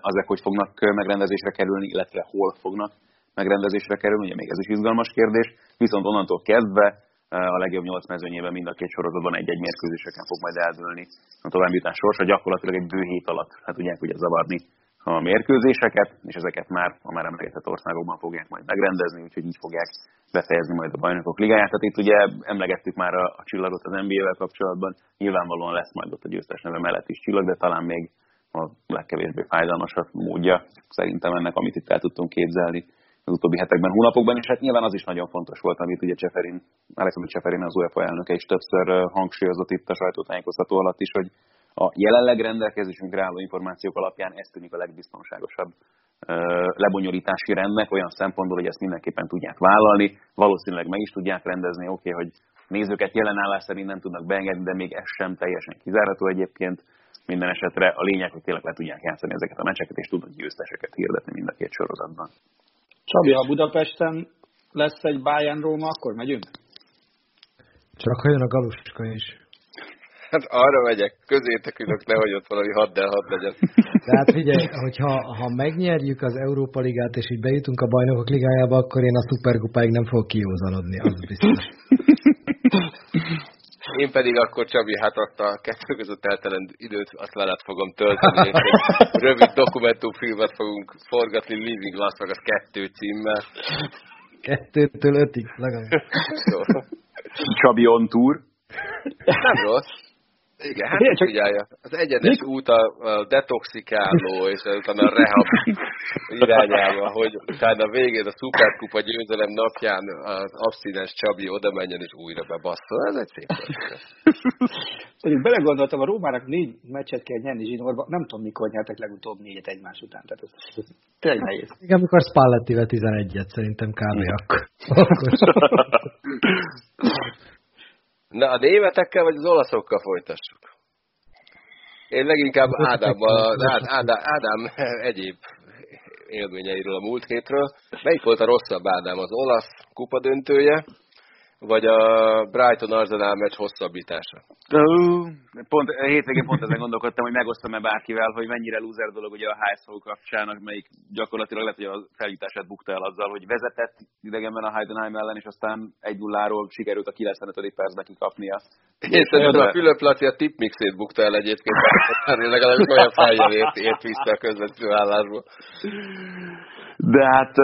azek hogy fognak megrendezésre kerülni, illetve hol fognak megrendezésre kerülni, ugye még ez is izgalmas kérdés, viszont onnantól kezdve a legjobb nyolc mezőnyében mind a két sorozatban egy-egy mérkőzéseken fog majd eldőlni a továbbjutás sorsa, gyakorlatilag egy bő hét alatt hát tudják ugye zavarni a mérkőzéseket, és ezeket már a már emlegetett országokban fogják majd megrendezni, úgyhogy így fogják befejezni majd a bajnokok ligáját. Tehát itt ugye emlegettük már a, a csillagot az NBA-vel kapcsolatban, nyilvánvalóan lesz majd ott a győztes neve mellett is csillag, de talán még a legkevésbé fájdalmasabb módja szerintem ennek, amit itt el tudtunk képzelni az utóbbi hetekben, hónapokban, és hát nyilván az is nagyon fontos volt, amit ugye Cseferin, Alexander Cseferin az UEFA elnöke is többször hangsúlyozott itt a sajtótájékoztató alatt is, hogy a jelenleg rendelkezésünkre álló információk alapján ez tűnik a legbiztonságosabb lebonyolítási rendnek, olyan szempontból, hogy ezt mindenképpen tudják vállalni, valószínűleg meg is tudják rendezni, oké, okay, hogy nézőket jelenállás szerint nem tudnak beengedni, de még ez sem teljesen kizárható egyébként. Minden esetre a lényeg, hogy tényleg le tudják játszani ezeket a meccseket, és tudnak győzteseket hirdetni mind a két sorozatban. Csabi, ha Budapesten lesz egy Bayern Róma, akkor megyünk? Csak ha jön a galuska is. Hát arra megyek, közétek ülök, nehogy ott valami hadd el, hadd legyen. Tehát figyelj, hogyha ha megnyerjük az Európa Ligát, és így bejutunk a bajnokok ligájába, akkor én a szuperkupáig nem fogok kiózanodni, az biztos. Én pedig akkor Csabi hát ott a kettő között eltelend időt, azt lelet fogom tölteni, és egy rövid dokumentumfilmet fogunk forgatni Living Las Vegas kettő címmel. Kettőtől ötig legalább. Csabi on tour. Nem rossz. Igen, hát csak figyelje. Az egyenes út a, a detoxikáló, és utána a rehab irányába, hogy utána a végén a szuperkupa győzelem napján az abszinens Csabi oda menjen, és újra bebasszol. Ez egy szép Mondjuk belegondoltam, a Rómának négy meccset kell nyerni zsinórba, nem tudom mikor nyertek legutóbb négyet egymás után, tehát ez, ez tényleg nehéz. Igen, amikor Spallettivel 11-et szerintem kb. akkor. Na, a németekkel vagy az olaszokkal folytassuk? Én leginkább Ádámmal, Ádám, Ádám egyéb élményeiről a múlt hétről. Melyik volt a rosszabb Ádám, az olasz kupadöntője, vagy a Brighton Arsenal meccs hosszabbítása? Pont, hétvégén pont ezen gondolkodtam, hogy megosztom-e bárkivel, hogy mennyire loser dolog ugye a HSV kapcsán, melyik gyakorlatilag lehet, hogy a feljutását bukta el azzal, hogy vezetett idegenben a Heidenheim ellen, és aztán egy nulláról sikerült a 95. percben kikapnia. Én szerintem a Fülöp Laci a tipmixét bukta el egyébként, legalábbis olyan fejjel ért, ért vissza a közvető állásból. De hát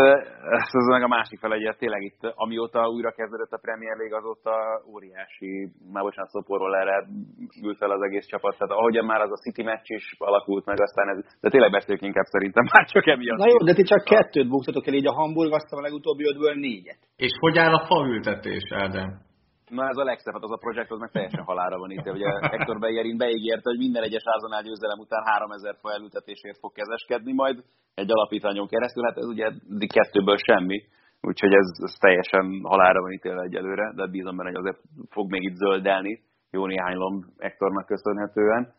ez az meg a másik fele, hogy tényleg itt, amióta újra kezdődött a Premier League, azóta óriási, már bocsánat, szoporról erre ült fel az egész csapat. Tehát ahogyan már az a City meccs is alakult meg, aztán ez, de tényleg beszéljük inkább szerintem már csak emiatt. Na jó, de ti csak kettőt buktatok el, így a Hamburg aztán a legutóbbi ötből négyet. És hogy áll a faültetés, Ádám? Na ez a legszebb, hát az a projekt az meg teljesen halára van itt. Ugye Hector Bellerin beígérte, hogy minden egyes Arsenal győzelem után 3000 fa elültetésért fog kezeskedni majd egy alapítványon keresztül, hát ez ugye kettőből semmi, úgyhogy ez, ez teljesen halára van ítélve egyelőre, de bízom benne, hogy azért fog még itt zöldelni, jó néhány lomb Hectornak köszönhetően.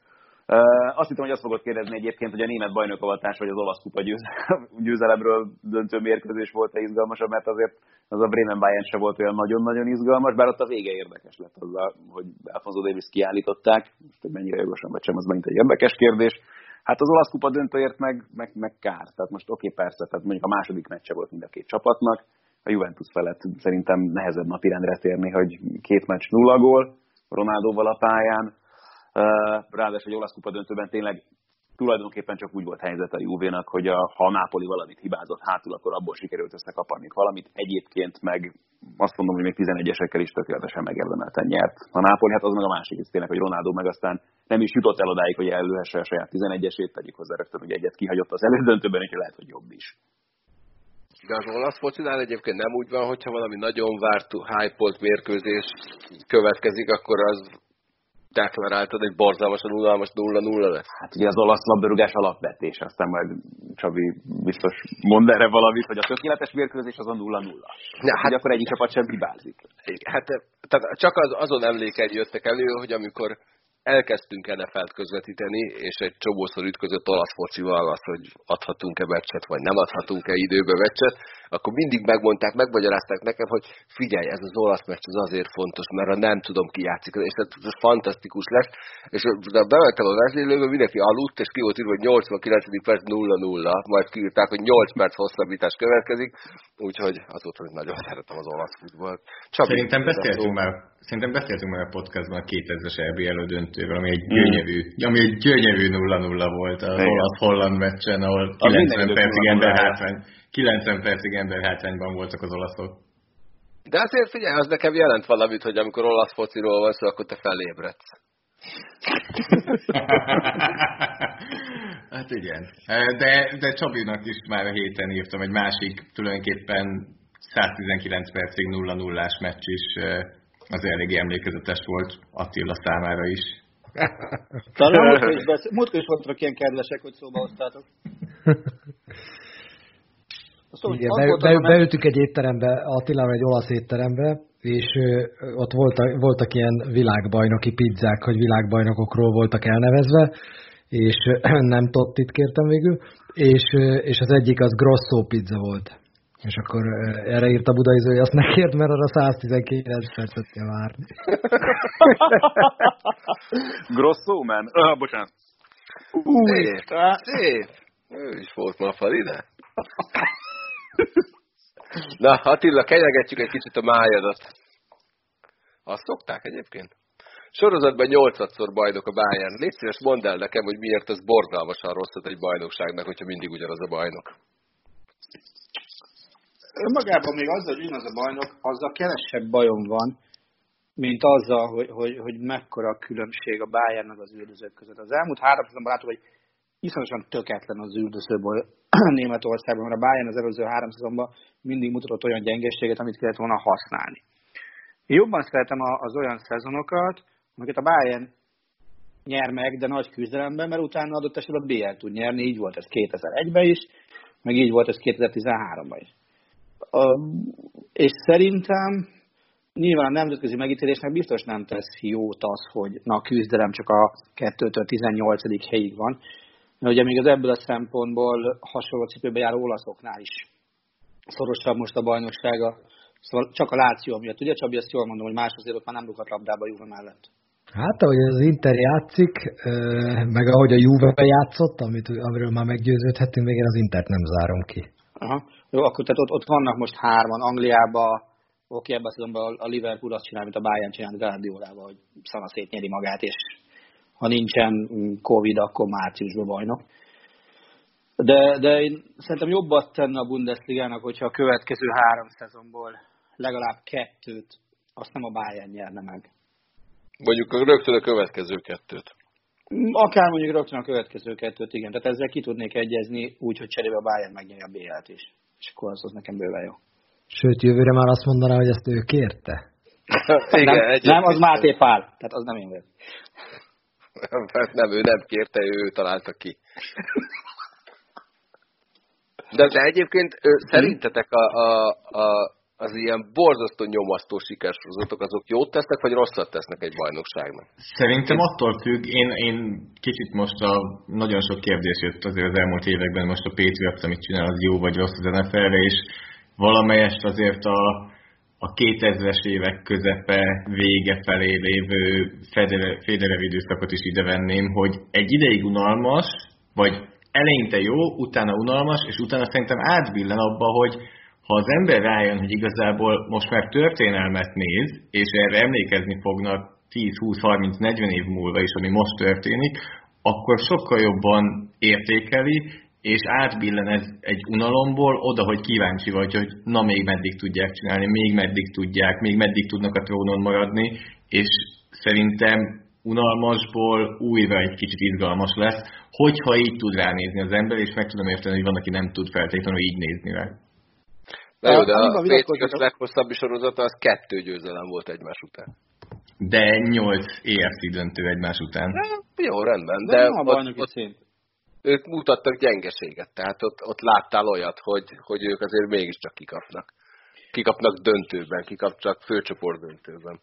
Azt hittem, hogy azt fogod kérdezni egyébként, hogy a német bajnokavatás vagy az olasz kupa győzelemről döntő mérkőzés volt-e izgalmasabb, mert azért az a Bremen Bayern se volt olyan nagyon-nagyon izgalmas, bár ott a vége érdekes lett azzal, hogy Alfonso Davis kiállították, most hogy mennyire jogosan vagy sem, az megint egy érdekes kérdés. Hát az olasz kupa döntőért meg, meg, meg kár. Tehát most oké, okay, persze, tehát mondjuk a második meccse volt mind a két csapatnak, a Juventus felett szerintem nehezebb napirendre térni, hogy két meccs nulla gól, Ronaldóval a pályán, ráadásul egy olasz kupa döntőben tényleg tulajdonképpen csak úgy volt helyzet a Juvénak, hogy a, ha a Napoli valamit hibázott hátul, akkor abból sikerült összekaparni valamit. Egyébként meg azt mondom, hogy még 11-esekkel is tökéletesen megérdemelten nyert. A Napoli, hát az meg a másik, ez tényleg, hogy Ronaldo meg aztán nem is jutott el odáig, hogy előhesse a saját 11-esét, tegyük hozzá rögtön, hogy egyet kihagyott az elődöntőben, és lehet, hogy jobb is. De az olasz focinál egyébként nem úgy van, hogyha valami nagyon várt, hype mérkőzés következik, akkor az deklaráltad, egy borzalmasan unalmas 0-0 lesz? Hát ugye az olasz labdarúgás alapvetés, aztán majd Csabi biztos mond erre valamit, hogy a tökéletes mérkőzés az a 0-0. Ja, hát akkor egyik csapat sem hibázik. Hát tehát csak az, azon emlékeid jöttek elő, hogy amikor elkezdtünk NFL-t közvetíteni, és egy csomószor ütközött olasz focival az, hogy adhatunk-e meccset, vagy nem adhatunk-e időbe meccset, akkor mindig megmondták, megmagyarázták nekem, hogy figyelj, ez az olasz meccs az azért fontos, mert ha nem tudom ki játszik, és ez, fantasztikus lesz, és bementem a vezérlőbe, mindenki aludt, és ki volt írva, hogy 89. perc 0-0, majd kiírták, hogy 8 perc hosszabbítás következik, úgyhogy azóta, hogy nagyon szeretem az olasz futballt. Szerintem beszéltünk már Szerintem beszéltünk már a podcastban a 2000-es EB elődöntőről, ami egy gyönyörű, ami egy gyönyörű 0-0 volt a olasz-holland meccsen, ahol 90 percig ember hátrány, 90 percig ember hátrányban voltak az olaszok. De azért figyelj, az nekem jelent valamit, hogy amikor olasz fociról van szó, akkor te felébredsz. hát igen. De, de Csabinak is már a héten írtam egy másik, tulajdonképpen 119 percig 0-0-ás meccs is az eléggé emlékezetes volt Attila számára is. Talán múltkor is voltak ilyen kedvesek, hogy szóba hoztátok. Szóval Igen, be, be, beültünk egy étterembe, Attilával egy olasz étterembe, és ott voltak, voltak ilyen világbajnoki pizzák, hogy világbajnokokról voltak elnevezve, és nem tottit kértem végül, és, és az egyik az Grosso pizza volt. És akkor erre írt a budaizó, hogy azt ne kért, mert arra 119 percet kell várni. Grosso man? Uh, bocsánat. Új, szép. Ő is volt ma a ide. Na, Attila, kenyegetjük egy kicsit a májadat. Azt szokták egyébként? Sorozatban nyolcadszor bajnok a Bayern. Légy szíves, mondd el nekem, hogy miért ez borzalmasan rosszat egy bajnokságnak, hogyha mindig ugyanaz a bajnok. Önmagában még azzal, hogy ugyanaz a bajnok, azzal kevesebb bajom van, mint azzal, hogy, hogy, hogy mekkora a különbség a Bayern meg az üldözők között. Az elmúlt három szezonban látom, hogy iszonyatosan töketlen az üldözőből Németországban, mert a Bayern az előző három szezonban mindig mutatott olyan gyengeséget, amit kellett volna használni. Én jobban szeretem az olyan szezonokat, amiket a Bayern nyer meg, de nagy küzdelemben, mert utána adott esetben a BL tud nyerni, így volt ez 2001-ben is, meg így volt ez 2013-ban is. És szerintem nyilván a nemzetközi megítélésnek biztos nem tesz jót az, hogy na a küzdelem csak a 2-től 18. helyig van. Ugye még az ebből a szempontból hasonló cipőbe járó olaszoknál is szorosabb most a bajnoksága. Szóval csak a Láció miatt. Ugye Csabi, ezt jól mondom, hogy más azért ott már nem lukat labdába Juve mellett. Hát, ahogy az Inter játszik, meg ahogy a Juve játszott, amit, amiről már meggyőződhetünk, még én az Intert nem zárom ki. Aha. Jó, akkor tehát ott, ott vannak most hárman. Angliában, oké, ebben a a Liverpool azt csinál, mint a Bayern csinál Guardiolával, hogy szana szétnyeri magát, és ha nincsen Covid, akkor márciusban bajnok. De, de én szerintem jobbat tenne a Bundesligának, hogyha a következő három szezonból legalább kettőt, azt nem a Bayern nyerne meg. Mondjuk rögtön a következő kettőt. Akár mondjuk rögtön a következő kettőt, igen. Tehát ezzel ki tudnék egyezni úgy, hogy cserébe a Bayern megnyeri a BL-t is. És akkor az, az nekem bőven jó. Sőt, jövőre már azt mondaná, hogy ezt ő kérte. igen, nem, nem, az Máté Pál. Tehát az nem én vagyok. Nem, ő nem kérte, ő találta ki. De, de egyébként szerintetek a, a, a, az ilyen borzasztó nyomasztó sikersorozatok, azok jót tesznek, vagy rosszat tesznek egy bajnokságnak? Szerintem attól függ, én, én kicsit most a nagyon sok kérdés jött azért az elmúlt években, most a Patriots, amit csinál, az jó vagy rossz az NFL-re, és valamelyest azért a, a 2000-es évek közepe, vége felé lévő Federer időszakot is ide venném, hogy egy ideig unalmas, vagy eleinte jó, utána unalmas, és utána szerintem átbillen abba, hogy ha az ember rájön, hogy igazából most már történelmet néz, és erre emlékezni fognak 10-20-30-40 év múlva is, ami most történik, akkor sokkal jobban értékeli, és átbillen ez egy unalomból oda, hogy kíváncsi vagy, hogy na még meddig tudják csinálni, még meddig tudják, még meddig tudnak a trónon maradni, és szerintem unalmasból újra egy kicsit izgalmas lesz, hogyha így tud ránézni az ember, és meg tudom érteni, hogy van, aki nem tud feltétlenül így nézni rá. Na jó, de a Patriots leghosszabb sorozata az kettő győzelem volt egymás után. De nyolc EFC döntő egymás után. De, jó, rendben. De, de ott, ott, ők mutattak gyengeséget, tehát ott, ott láttál olyat, hogy, hogy ők azért mégiscsak kikapnak. Kikapnak döntőben, kikapnak főcsoport döntőben.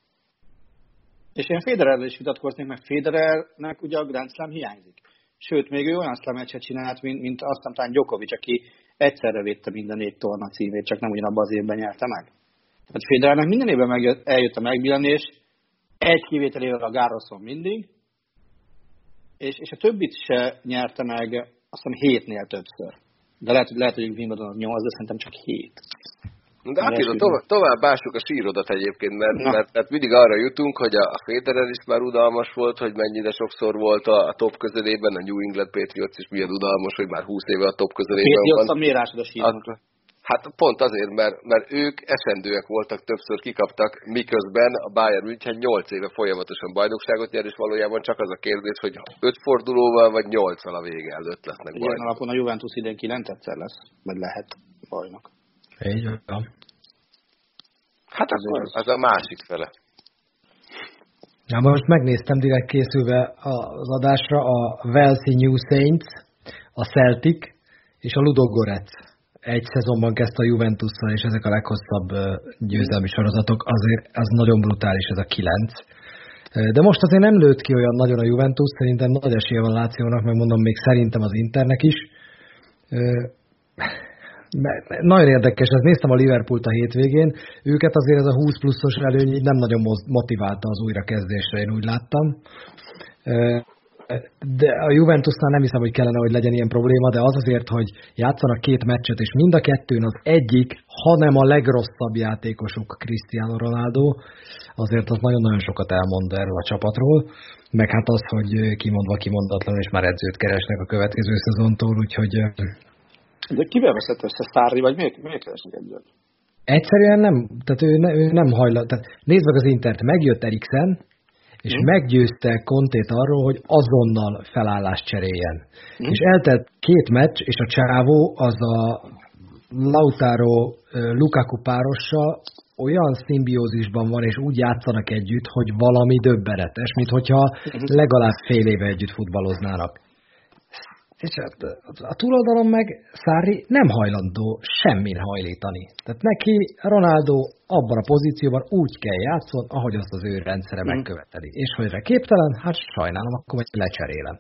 És én Federerrel is vitatkoznék, mert Federernek ugye a Grand Slam hiányzik. Sőt, még ő olyan slam csinált, mint, mint azt talán Djokovic, aki egyszerre védte minden négy torna címét, csak nem ugyanabban az évben nyerte meg. Tehát Federernek minden évben megjött, eljött a megbillenés, egy kivételével a Gároszon mindig, és, és a többit se nyerte meg, azt hiszem hétnél többször. De lehet, lehet, hogy Wimbledon az nyolc, de szerintem csak hét. De Attila, tovább, tovább bássuk a sírodat egyébként, mert, mert, mert mindig arra jutunk, hogy a, Federer is már udalmas volt, hogy mennyire sokszor volt a, a top közelében, a New England Patriots is milyen udalmas, hogy már 20 éve a top közelében Patriots van. Patriots a mérásod a Hát pont azért, mert, mert ők esendőek voltak, többször kikaptak, miközben a Bayern München 8 éve folyamatosan bajnokságot nyer, és valójában csak az a kérdés, hogy 5 fordulóval vagy 8 a vége előtt lesznek bajnok. Ilyen alapon a Juventus idén 9 egyszer lesz, vagy lehet bajnok. Így van. Hát akkor az a másik fele. Na most megnéztem direkt készülve az adásra a Velsey New Saints, a Celtic és a Ludogorets egy szezonban kezdte a juventus és ezek a leghosszabb győzelmi sorozatok, azért ez nagyon brutális ez a kilenc. De most azért nem lőtt ki olyan nagyon a Juventus, szerintem nagy esélye van Lációnak, meg mondom még szerintem az Internek is. Nagyon érdekes, ezt néztem a Liverpoolt a hétvégén, őket azért ez a 20 pluszos előny így nem nagyon motiválta az újrakezdésre, én úgy láttam de a Juventusnál nem hiszem, hogy kellene, hogy legyen ilyen probléma, de az azért, hogy játszanak két meccset, és mind a kettőn az egyik, hanem a legrosszabb játékosuk Cristiano Ronaldo, azért az nagyon-nagyon sokat elmond erről a csapatról, meg hát az, hogy kimondva kimondatlan, és már edzőt keresnek a következő szezontól, úgyhogy... De kivel veszett össze Szárri, vagy miért, miért keresnek edzőt? Egyszerűen nem, tehát ő, ne, ő nem. Tehát nézd meg az Intert, megjött Eriksen, és mm. meggyőzte Kontét arról, hogy azonnal felállást cseréljen. Mm. És eltelt két meccs, és a csávó az a Lautaro Lukaku párossal olyan szimbiózisban van, és úgy játszanak együtt, hogy valami döbbenetes, mint hogyha mhm. legalább fél éve együtt futballoznának. És a, a túloldalon meg Szári nem hajlandó semmin hajlítani. Tehát neki Ronaldo abban a pozícióban úgy kell játszon, ahogy azt az ő rendszere mm. megköveteli. És hogy erre képtelen, hát sajnálom, akkor majd lecserélem.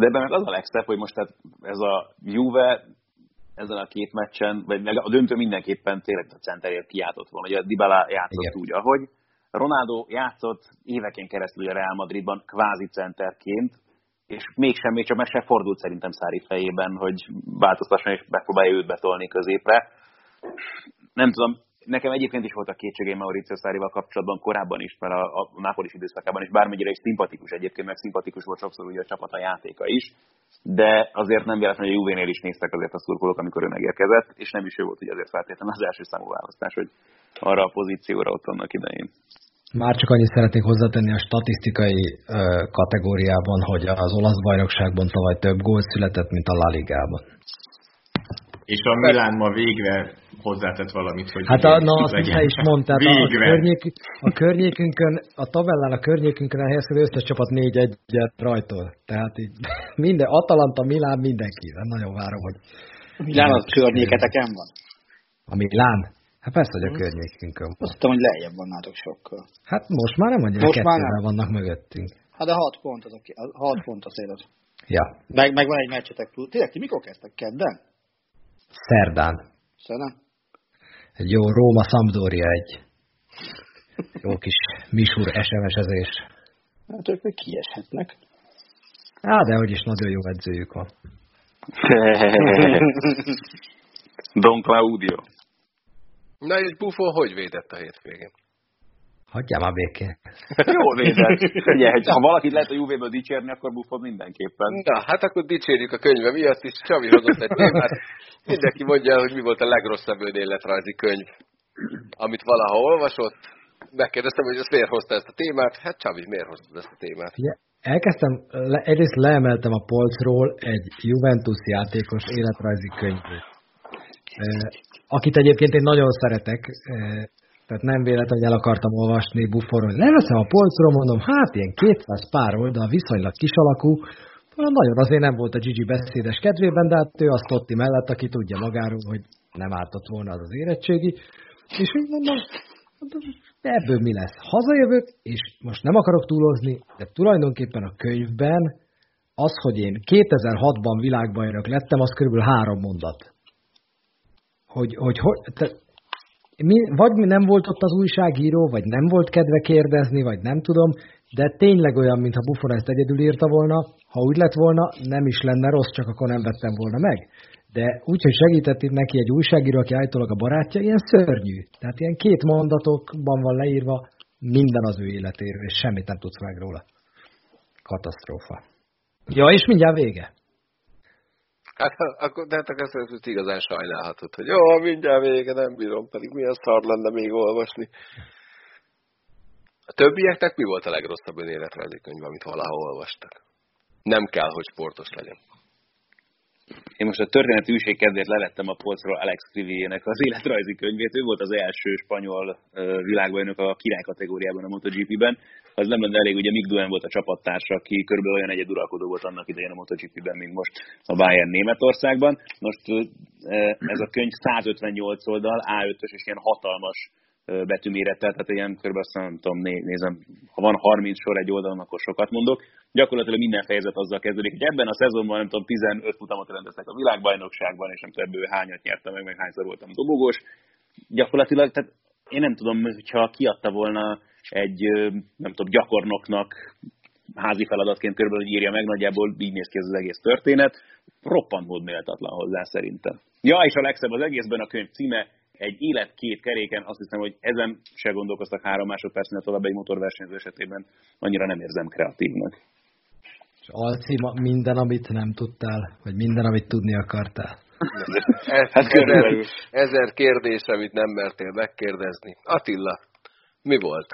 De ebben meg az a legszebb, hogy most tehát ez a Juve ezen a két meccsen, vagy a döntő mindenképpen tényleg a centerért kiáltott volna, hogy a Dybala játszott Igen. úgy, ahogy. Ronaldo játszott éveken keresztül a Real Madridban kvázi centerként, és mégsem, még csak meg sem fordult szerintem Szári fejében, hogy változtasson és megpróbálja őt betolni középre. Nem tudom, nekem egyébként is voltak kétségeim Mauricio Szárival kapcsolatban korábban is, mert a, a Nápolis időszakában is bármennyire is szimpatikus egyébként, meg szimpatikus volt sokszor ugye a csapat a játéka is, de azért nem véletlenül, hogy a Juvénél is néztek azért a szurkolók, amikor ő megérkezett, és nem is ő volt ugye azért feltétlenül az első számú választás, hogy arra a pozícióra ott annak idején. Már csak annyit szeretnék hozzátenni a statisztikai ö, kategóriában, hogy az olasz bajnokságban tavaly több gól született, mint a La Ligában. És a Milán ma végre hozzátett valamit, hogy... Hát a, na, azt te is mondtad, a, a, környék, a környékünkön, a tabellán a környékünkön elhelyezkedő összes csapat négy egyet rajtól. Tehát így minden, Atalanta, Milán, mindenki. Nagyon várom, hogy... Milán az környéketeken van? A Milán? Hát persze, hogy a hmm. környékünkön. Azt hittem, hogy lejjebb vannátok sokkal. Hát most már nem annyira most már nem. vannak mögöttünk. Hát de hat pont az, a, hat pont az élet. Ja. Meg, meg van egy meccsetek túl. Tényleg, ti mikor kezdtek? Kedden? Szerdán. Szerdán? Egy jó Róma Sampdoria egy jó kis misúr SMS-ezés. Hát ők még kieshetnek. Á, de hogy is nagyon jó edzőjük van. Don Claudio. Na és Buffon hogy védett a hétvégén? Hagyjál már békén. Jól védett. Ugye, ha valakit lehet a Juve-ből dicsérni, akkor Buffon mindenképpen. Na, hát akkor dicsérjük a könyve miatt is. Csavi hozott egy témát. Mindenki mondja el, hogy mi volt a legrosszabb önéletrajzi könyv, amit valaha olvasott. Megkérdeztem, hogy ezt miért hozta ezt a témát. Hát Csavi, miért hozta ezt a témát? Ugye, elkezdtem, le, egyrészt leemeltem a polcról egy Juventus játékos életrajzi könyvét akit egyébként én nagyon szeretek, tehát nem véletlenül, hogy el akartam olvasni Buffonról. Leveszem a polcról, mondom, hát ilyen 200 pár oldal, viszonylag kis alakú, nagyon azért nem volt a Gigi beszédes kedvében, de hát ő azt Totti mellett, aki tudja magáról, hogy nem ártott volna az az érettségi. És úgy mondom, de ebből mi lesz? Hazajövök, és most nem akarok túlozni, de tulajdonképpen a könyvben az, hogy én 2006-ban világbajnok lettem, az körülbelül három mondat hogy, hogy, hogy te, mi, vagy nem volt ott az újságíró, vagy nem volt kedve kérdezni, vagy nem tudom, de tényleg olyan, mintha Buffon ezt egyedül írta volna, ha úgy lett volna, nem is lenne rossz, csak akkor nem vettem volna meg. De úgy, hogy segített itt neki egy újságíró, aki állítólag a barátja, ilyen szörnyű. Tehát ilyen két mondatokban van leírva minden az ő életéről, és semmit nem tudsz meg róla. Katasztrófa. Ja, és mindjárt vége. Hát akkor, de hát akkor ezt igazán sajnálhatod, hogy jó, mindjárt vége, nem bírom, pedig milyen szar lenne még olvasni. A többieknek mi volt a legrosszabb önéletrajzi könyv, amit valahol olvastak? Nem kell, hogy sportos legyen. Én most a történeti űség kedvéért levettem a polcról Alex Crivier-nek az életrajzi könyvét. Ő volt az első spanyol világbajnok a király kategóriában a MotoGP-ben. Az nem lenne elég, ugye Mick Duen volt a csapattársa, aki körülbelül olyan egyeduralkodó volt annak idején a MotoGP-ben, mint most a Bayern Németországban. Most ez a könyv 158 oldal, A5-ös és ilyen hatalmas betűmérettel, tehát ilyen kb. azt nem tudom, nézem, ha van 30 sor egy oldalon, akkor sokat mondok. Gyakorlatilag minden fejezet azzal kezdődik, hogy ebben a szezonban nem tudom, 15 futamot rendeztek a világbajnokságban, és nem tudom, ebből hányat nyertem meg, meg hányszor voltam dobogós. Gyakorlatilag, tehát én nem tudom, hogyha kiadta volna egy, nem tudom, gyakornoknak házi feladatként körülbelül, hogy írja meg, nagyjából így néz ki ez az egész történet. Roppant mód méltatlan hozzá szerintem. Ja, és a legszebb az egészben a könyv címe, egy élet két keréken, azt hiszem, hogy ezen se gondolkoztak három másodpercnél tovább egy motorversenyző esetében, annyira nem érzem kreatívnak. És alcíma minden, amit nem tudtál, vagy minden, amit tudni akartál. Ez, hát ezer, ezer kérdés, amit nem mertél megkérdezni. Attila, mi volt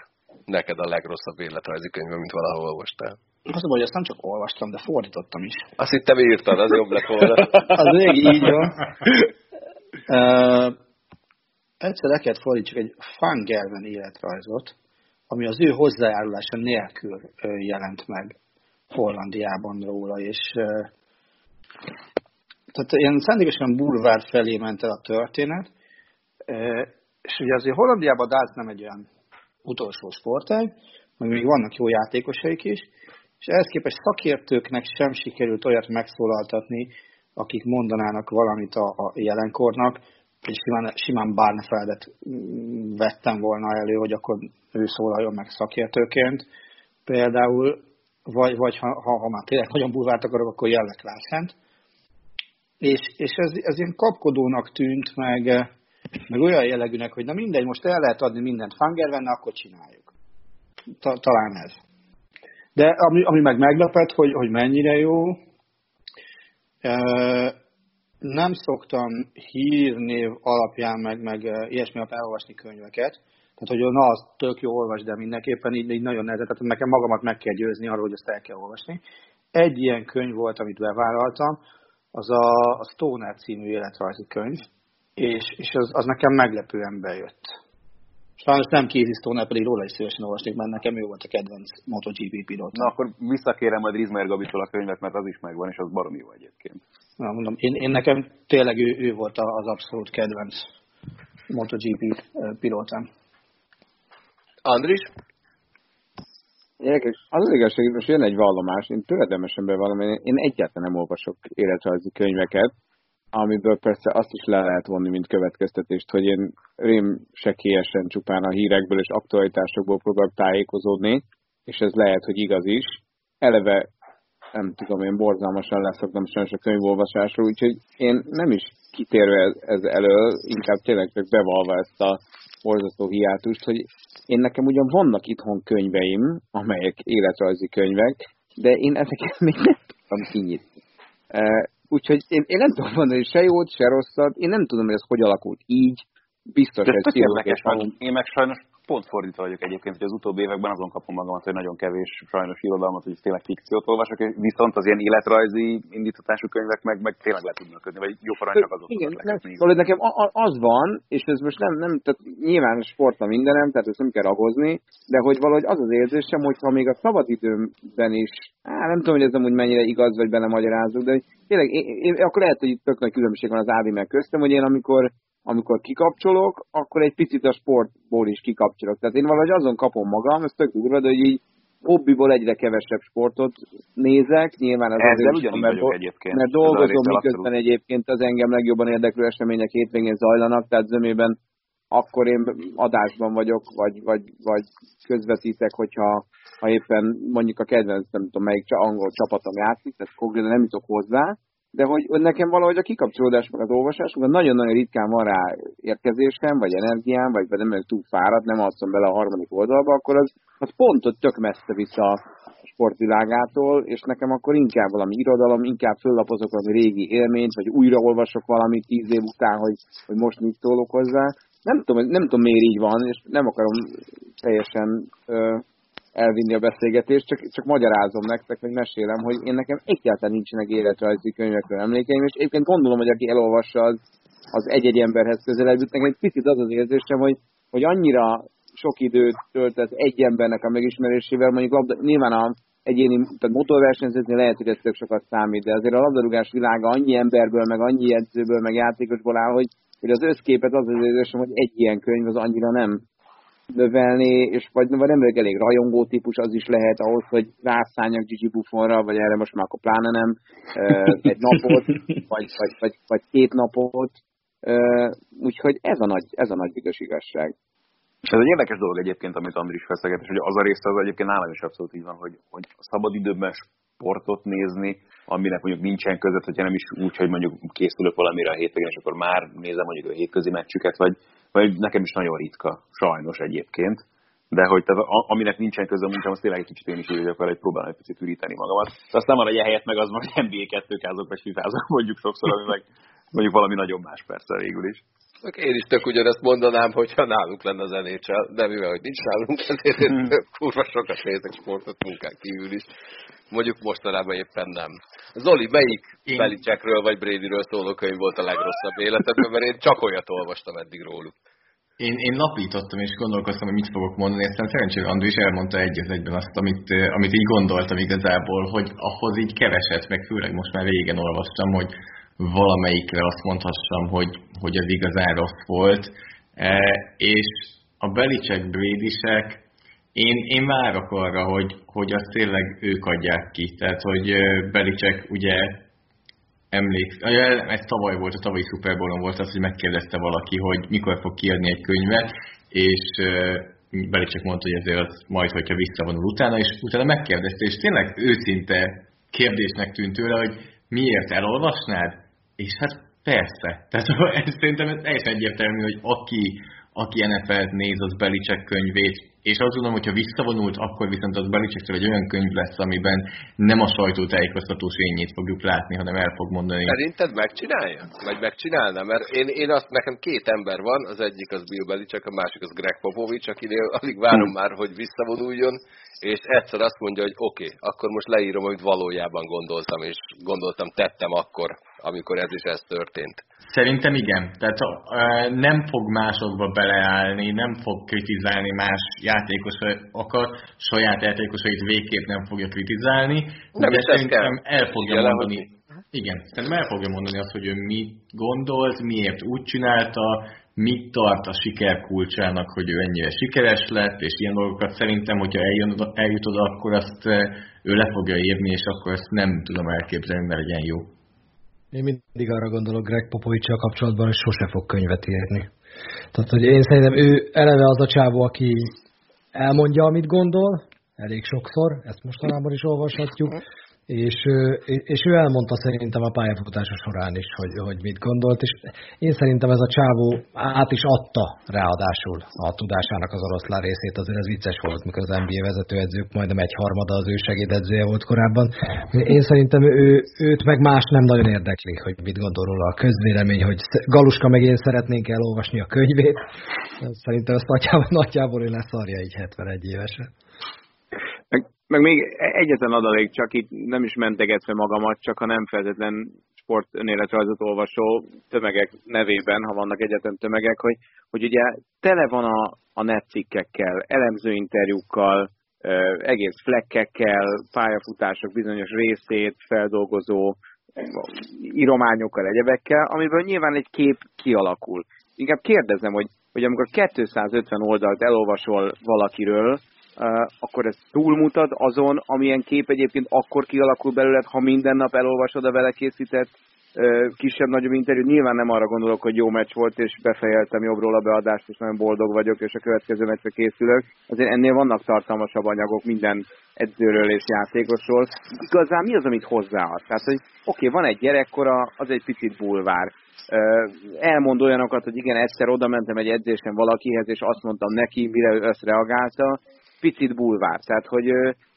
neked a legrosszabb életrajzi könyv, amit valahol olvastál? Azt mondom, hogy ezt nem csak olvastam, de fordítottam is. Azt hittem írtad, az jobb lett volna. az még így van. Uh, egyszer kellett fordítsuk egy Fangelven életrajzot, ami az ő hozzájárulása nélkül jelent meg Hollandiában róla, és tehát ilyen szándékosan bulvár felé ment el a történet, és ugye azért Hollandiában a nem egy olyan utolsó sportág, meg még vannak jó játékosaik is, és ehhez képest szakértőknek sem sikerült olyat megszólaltatni, akik mondanának valamit a, a jelenkornak, simán, simán Barnefeldet vettem volna elő, hogy akkor ő szólaljon meg szakértőként. Például, vagy, vagy ha, ha, ha már tényleg nagyon bulvárt akarok, akkor jellek Lászent. És, és ez, ez ilyen kapkodónak tűnt, meg, meg olyan jellegűnek, hogy na mindegy, most el lehet adni mindent Fangervenne, akkor csináljuk. Ta, talán ez. De ami, ami meg meglepett, hogy, hogy mennyire jó, nem szoktam hírnév alapján, meg, meg ilyesmi alapján elolvasni könyveket. Tehát, hogy na, az tök jó olvas, de mindenképpen így, így nagyon nehéz. Tehát nekem magamat meg kell győzni arról, hogy ezt el kell olvasni. Egy ilyen könyv volt, amit bevállaltam, az a, a Stoner című életrajzi könyv, és, és az, az nekem meglepően bejött. Sajnos nem Casey Stoner, pedig róla is szívesen olvasnék, mert nekem ő volt a kedvenc MotoGP pilóta. Na akkor visszakérem majd Rizmer Gabitól a könyvet, mert az is megvan, és az baromi jó egyébként. Na, mondom, én, én nekem tényleg ő, ő volt az abszolút kedvenc MotoGP pilótám. Andris? Érdekes. Az az igazság, hogy most jön egy vallomás, én töredemesen bevallom, én egyáltalán nem olvasok életrajzi könyveket, amiből persze azt is le lehet vonni, mint következtetést, hogy én rém sekélyesen csupán a hírekből és aktualitásokból próbálok tájékozódni, és ez lehet, hogy igaz is. Eleve nem tudom, én borzalmasan leszoktam sajnos a könyvolvasásról, úgyhogy én nem is kitérve ez elől, inkább tényleg csak bevalva ezt a borzasztó hiátust, hogy én nekem ugyan vannak itthon könyveim, amelyek életrajzi könyvek, de én ezeket még nem tudtam kinyitni. Úgyhogy én, én nem tudom mondani se jót, se rosszat, én nem tudom, hogy ez hogy alakult így, biztos ez érdekes, én meg sajnos pont fordítva vagyok egyébként, hogy az utóbbi években azon kapom magamat, hogy nagyon kevés sajnos irodalmat, hogy tényleg fikciót olvasok, viszont az ilyen életrajzi indítatású könyvek meg, meg tényleg le tudnak kötni, vagy jó parancs csak azok Igen, nem, szóval nekem az van, és ez most nem, nem tehát nyilván sport a mindenem, tehát ezt nem kell ragozni, de hogy valahogy az az érzésem, hogy ha még a szabadidőmben is, á, nem tudom, hogy ez amúgy mennyire igaz, vagy benne magyarázok, de tényleg, én, én, akkor lehet, hogy itt tök nagy különbség van az Ádi meg köztem, hogy én amikor amikor kikapcsolok, akkor egy picit a sportból is kikapcsolok. Tehát én valahogy azon kapom magam, ez tök durva, de hogy így hobbiból egyre kevesebb sportot nézek, nyilván ez Ezzel azért, mert, do- egyébként. mert dolgozom, miközben egyébként az engem legjobban érdeklő események hétvégén zajlanak, tehát zömében akkor én adásban vagyok, vagy, vagy, vagy közvetítek, hogyha ha éppen mondjuk a kedvenc, nem tudom melyik angol csapatom játszik, tehát konkrétan nem jutok hozzá, de hogy, hogy nekem valahogy a kikapcsolódás, meg az olvasás, mert nagyon-nagyon ritkán van rá érkezésem, vagy energiám, vagy nem vagyok túl fáradt, nem alszom bele a harmadik oldalba, akkor az, az pont ott tök messze vissza a sportvilágától, és nekem akkor inkább valami irodalom, inkább föllapozok valami régi élményt, vagy újraolvasok valamit tíz év után, hogy, hogy most mit szólok hozzá. Nem tudom, nem tudom miért így van, és nem akarom teljesen elvinni a beszélgetést, csak, csak magyarázom nektek, hogy mesélem, hogy én nekem egyáltalán nincsenek életrajzi könyvekről emlékeim, és egyébként gondolom, hogy aki elolvassa, az, az egy-egy emberhez közelebb jut. Nekem egy picit az az érzésem, hogy, hogy annyira sok időt töltett egy embernek a megismerésével, mondjuk labda, nyilván a egyéni, tehát motorversenyzetni lehet, hogy ez tök sokat számít, de azért a labdarúgás világa annyi emberből, meg annyi edzőből, meg játékosból áll, hogy, hogy az összképet az az érzésem, hogy egy ilyen könyv az annyira nem növelni, és vagy, vagy nem vagyok elég rajongó típus, az is lehet ahhoz, hogy rászálljak Gigi Buffonra, vagy erre most már akkor pláne nem, egy napot, vagy, vagy, vagy, vagy két napot. Úgyhogy ez a nagy, ez a nagy büdös igazság. Ez egy érdekes dolog egyébként, amit Andris feszeget, és hogy az a része az egyébként nálam is abszolút így van, hogy, hogy szabadidőben sportot nézni, aminek mondjuk nincsen között, hogyha nem is úgy, hogy mondjuk készülök valamire a hétvégén, és akkor már nézem mondjuk a hétközi meccsüket, vagy, vagy nekem is nagyon ritka, sajnos egyébként. De hogy tehát, aminek nincsen köze a munkám, tényleg egy kicsit én is úgy vagyok hogy próbálom egy picit üríteni magamat. De aztán van egy helyet meg az majd NBA 2 kázok, vagy fifázok mondjuk sokszor, ami meg mondjuk valami nagyon más persze végül is. Én is tök ugyanezt mondanám, hogyha nálunk lenne az NHL, de mivel, hogy nincs nálunk, ezért én hmm. kurva sokat nézek sportot munkán kívül is. Mondjuk mostanában éppen nem. Zoli, melyik én... Belicsekről vagy Bradyről szóló könyv volt a legrosszabb életedben, mert én csak olyat olvastam eddig róluk. Én, én napítottam és gondolkoztam, hogy mit fogok mondani, aztán szerencsére André is elmondta egy az egyben azt, amit, amit így gondoltam igazából, hogy ahhoz így keveset, meg főleg most már régen olvastam, hogy valamelyikre azt mondhassam, hogy, hogy ez igazán rossz volt. E, és a Belicek Brédisek, én, én várok arra, hogy, hogy azt tényleg ők adják ki. Tehát, hogy Belicek ugye emlék, ez tavaly volt, a tavalyi Super Bowl-on volt az, hogy megkérdezte valaki, hogy mikor fog kiadni egy könyvet, és Belicek mondta, hogy ezért az majd, hogyha visszavonul utána, és utána megkérdezte, és tényleg őszinte kérdésnek tűnt tőle, hogy miért elolvasnád? És hát persze. Tehát ez, szerintem ez teljesen egyértelmű, hogy aki, aki NFL-t néz, az Belicek könyvét, és azt gondolom, hogyha visszavonult, akkor viszont az Belicsektől egy olyan könyv lesz, amiben nem a sajtótájékoztatós ényét fogjuk látni, hanem el fog mondani. Szerinted megcsinálja? Vagy megcsinálna? Mert én, én azt, nekem két ember van, az egyik az Bill Belicek, a másik az Greg Popovich, akinél alig várom hmm. már, hogy visszavonuljon, és egyszer azt mondja, hogy oké, okay, akkor most leírom, amit valójában gondoltam, és gondoltam, tettem akkor, amikor ez is ez történt. Szerintem igen. Tehát nem fog másokba beleállni, nem fog kritizálni más játékosokat, saját játékosait végképp nem fogja kritizálni, nem de szerintem el fogja mondani, igen, szerintem el fogja mondani azt, hogy ő mit gondolt, miért úgy csinálta, mit tart a siker kulcsának, hogy ő ennyire sikeres lett, és ilyen dolgokat szerintem, hogyha eljön, eljut oda, akkor azt ő le fogja írni, és akkor ezt nem tudom elképzelni, mert legyen jó. Én mindig arra gondolok Greg Popovicsal kapcsolatban, hogy sose fog könyvet írni. Tehát, hogy én szerintem ő eleve az a csávó, aki elmondja, amit gondol, elég sokszor, ezt mostanában is olvashatjuk, és, és ő elmondta szerintem a pályafutása során is, hogy, hogy mit gondolt, és én szerintem ez a csávó át is adta ráadásul a tudásának az oroszlán részét, azért ez vicces volt, mikor az NBA vezetőedzők majdnem egy harmada az ő segédedzője volt korábban. Én szerintem ő, őt meg más nem nagyon érdekli, hogy mit gondol róla a közvélemény, hogy Galuska meg én szeretnénk elolvasni a könyvét. Szerintem ezt nagyjából, nagyjából ő leszarja így 71 évesen. Meg még egyetlen adalék, csak itt nem is mentegetve magamat, csak a nem feltétlen sport önéletrajzot olvasó tömegek nevében, ha vannak egyetlen tömegek, hogy, hogy ugye tele van a, a netcikkekkel, elemzőinterjúkkal, egész flekkekkel, pályafutások bizonyos részét feldolgozó írományokkal, egyebekkel, amiből nyilván egy kép kialakul. Inkább kérdezem, hogy, hogy amikor 250 oldalt elolvasol valakiről, akkor ez túlmutat azon, amilyen kép egyébként akkor kialakul belőled, ha minden nap elolvasod a vele készített kisebb-nagyobb interjút. Nyilván nem arra gondolok, hogy jó meccs volt, és befejeltem jobbról a beadást, és nagyon boldog vagyok, és a következő meccsre készülök. Azért ennél vannak tartalmasabb anyagok minden edzőről és játékosról. Igazán mi az, amit hozzáad? Tehát, hogy oké, okay, van egy gyerekkora, az egy picit bulvár. Elmond olyanokat, hogy igen, egyszer oda mentem egy edzésen valakihez, és azt mondtam neki, mire ő ezt reagálta, picit bulvár. Tehát, hogy,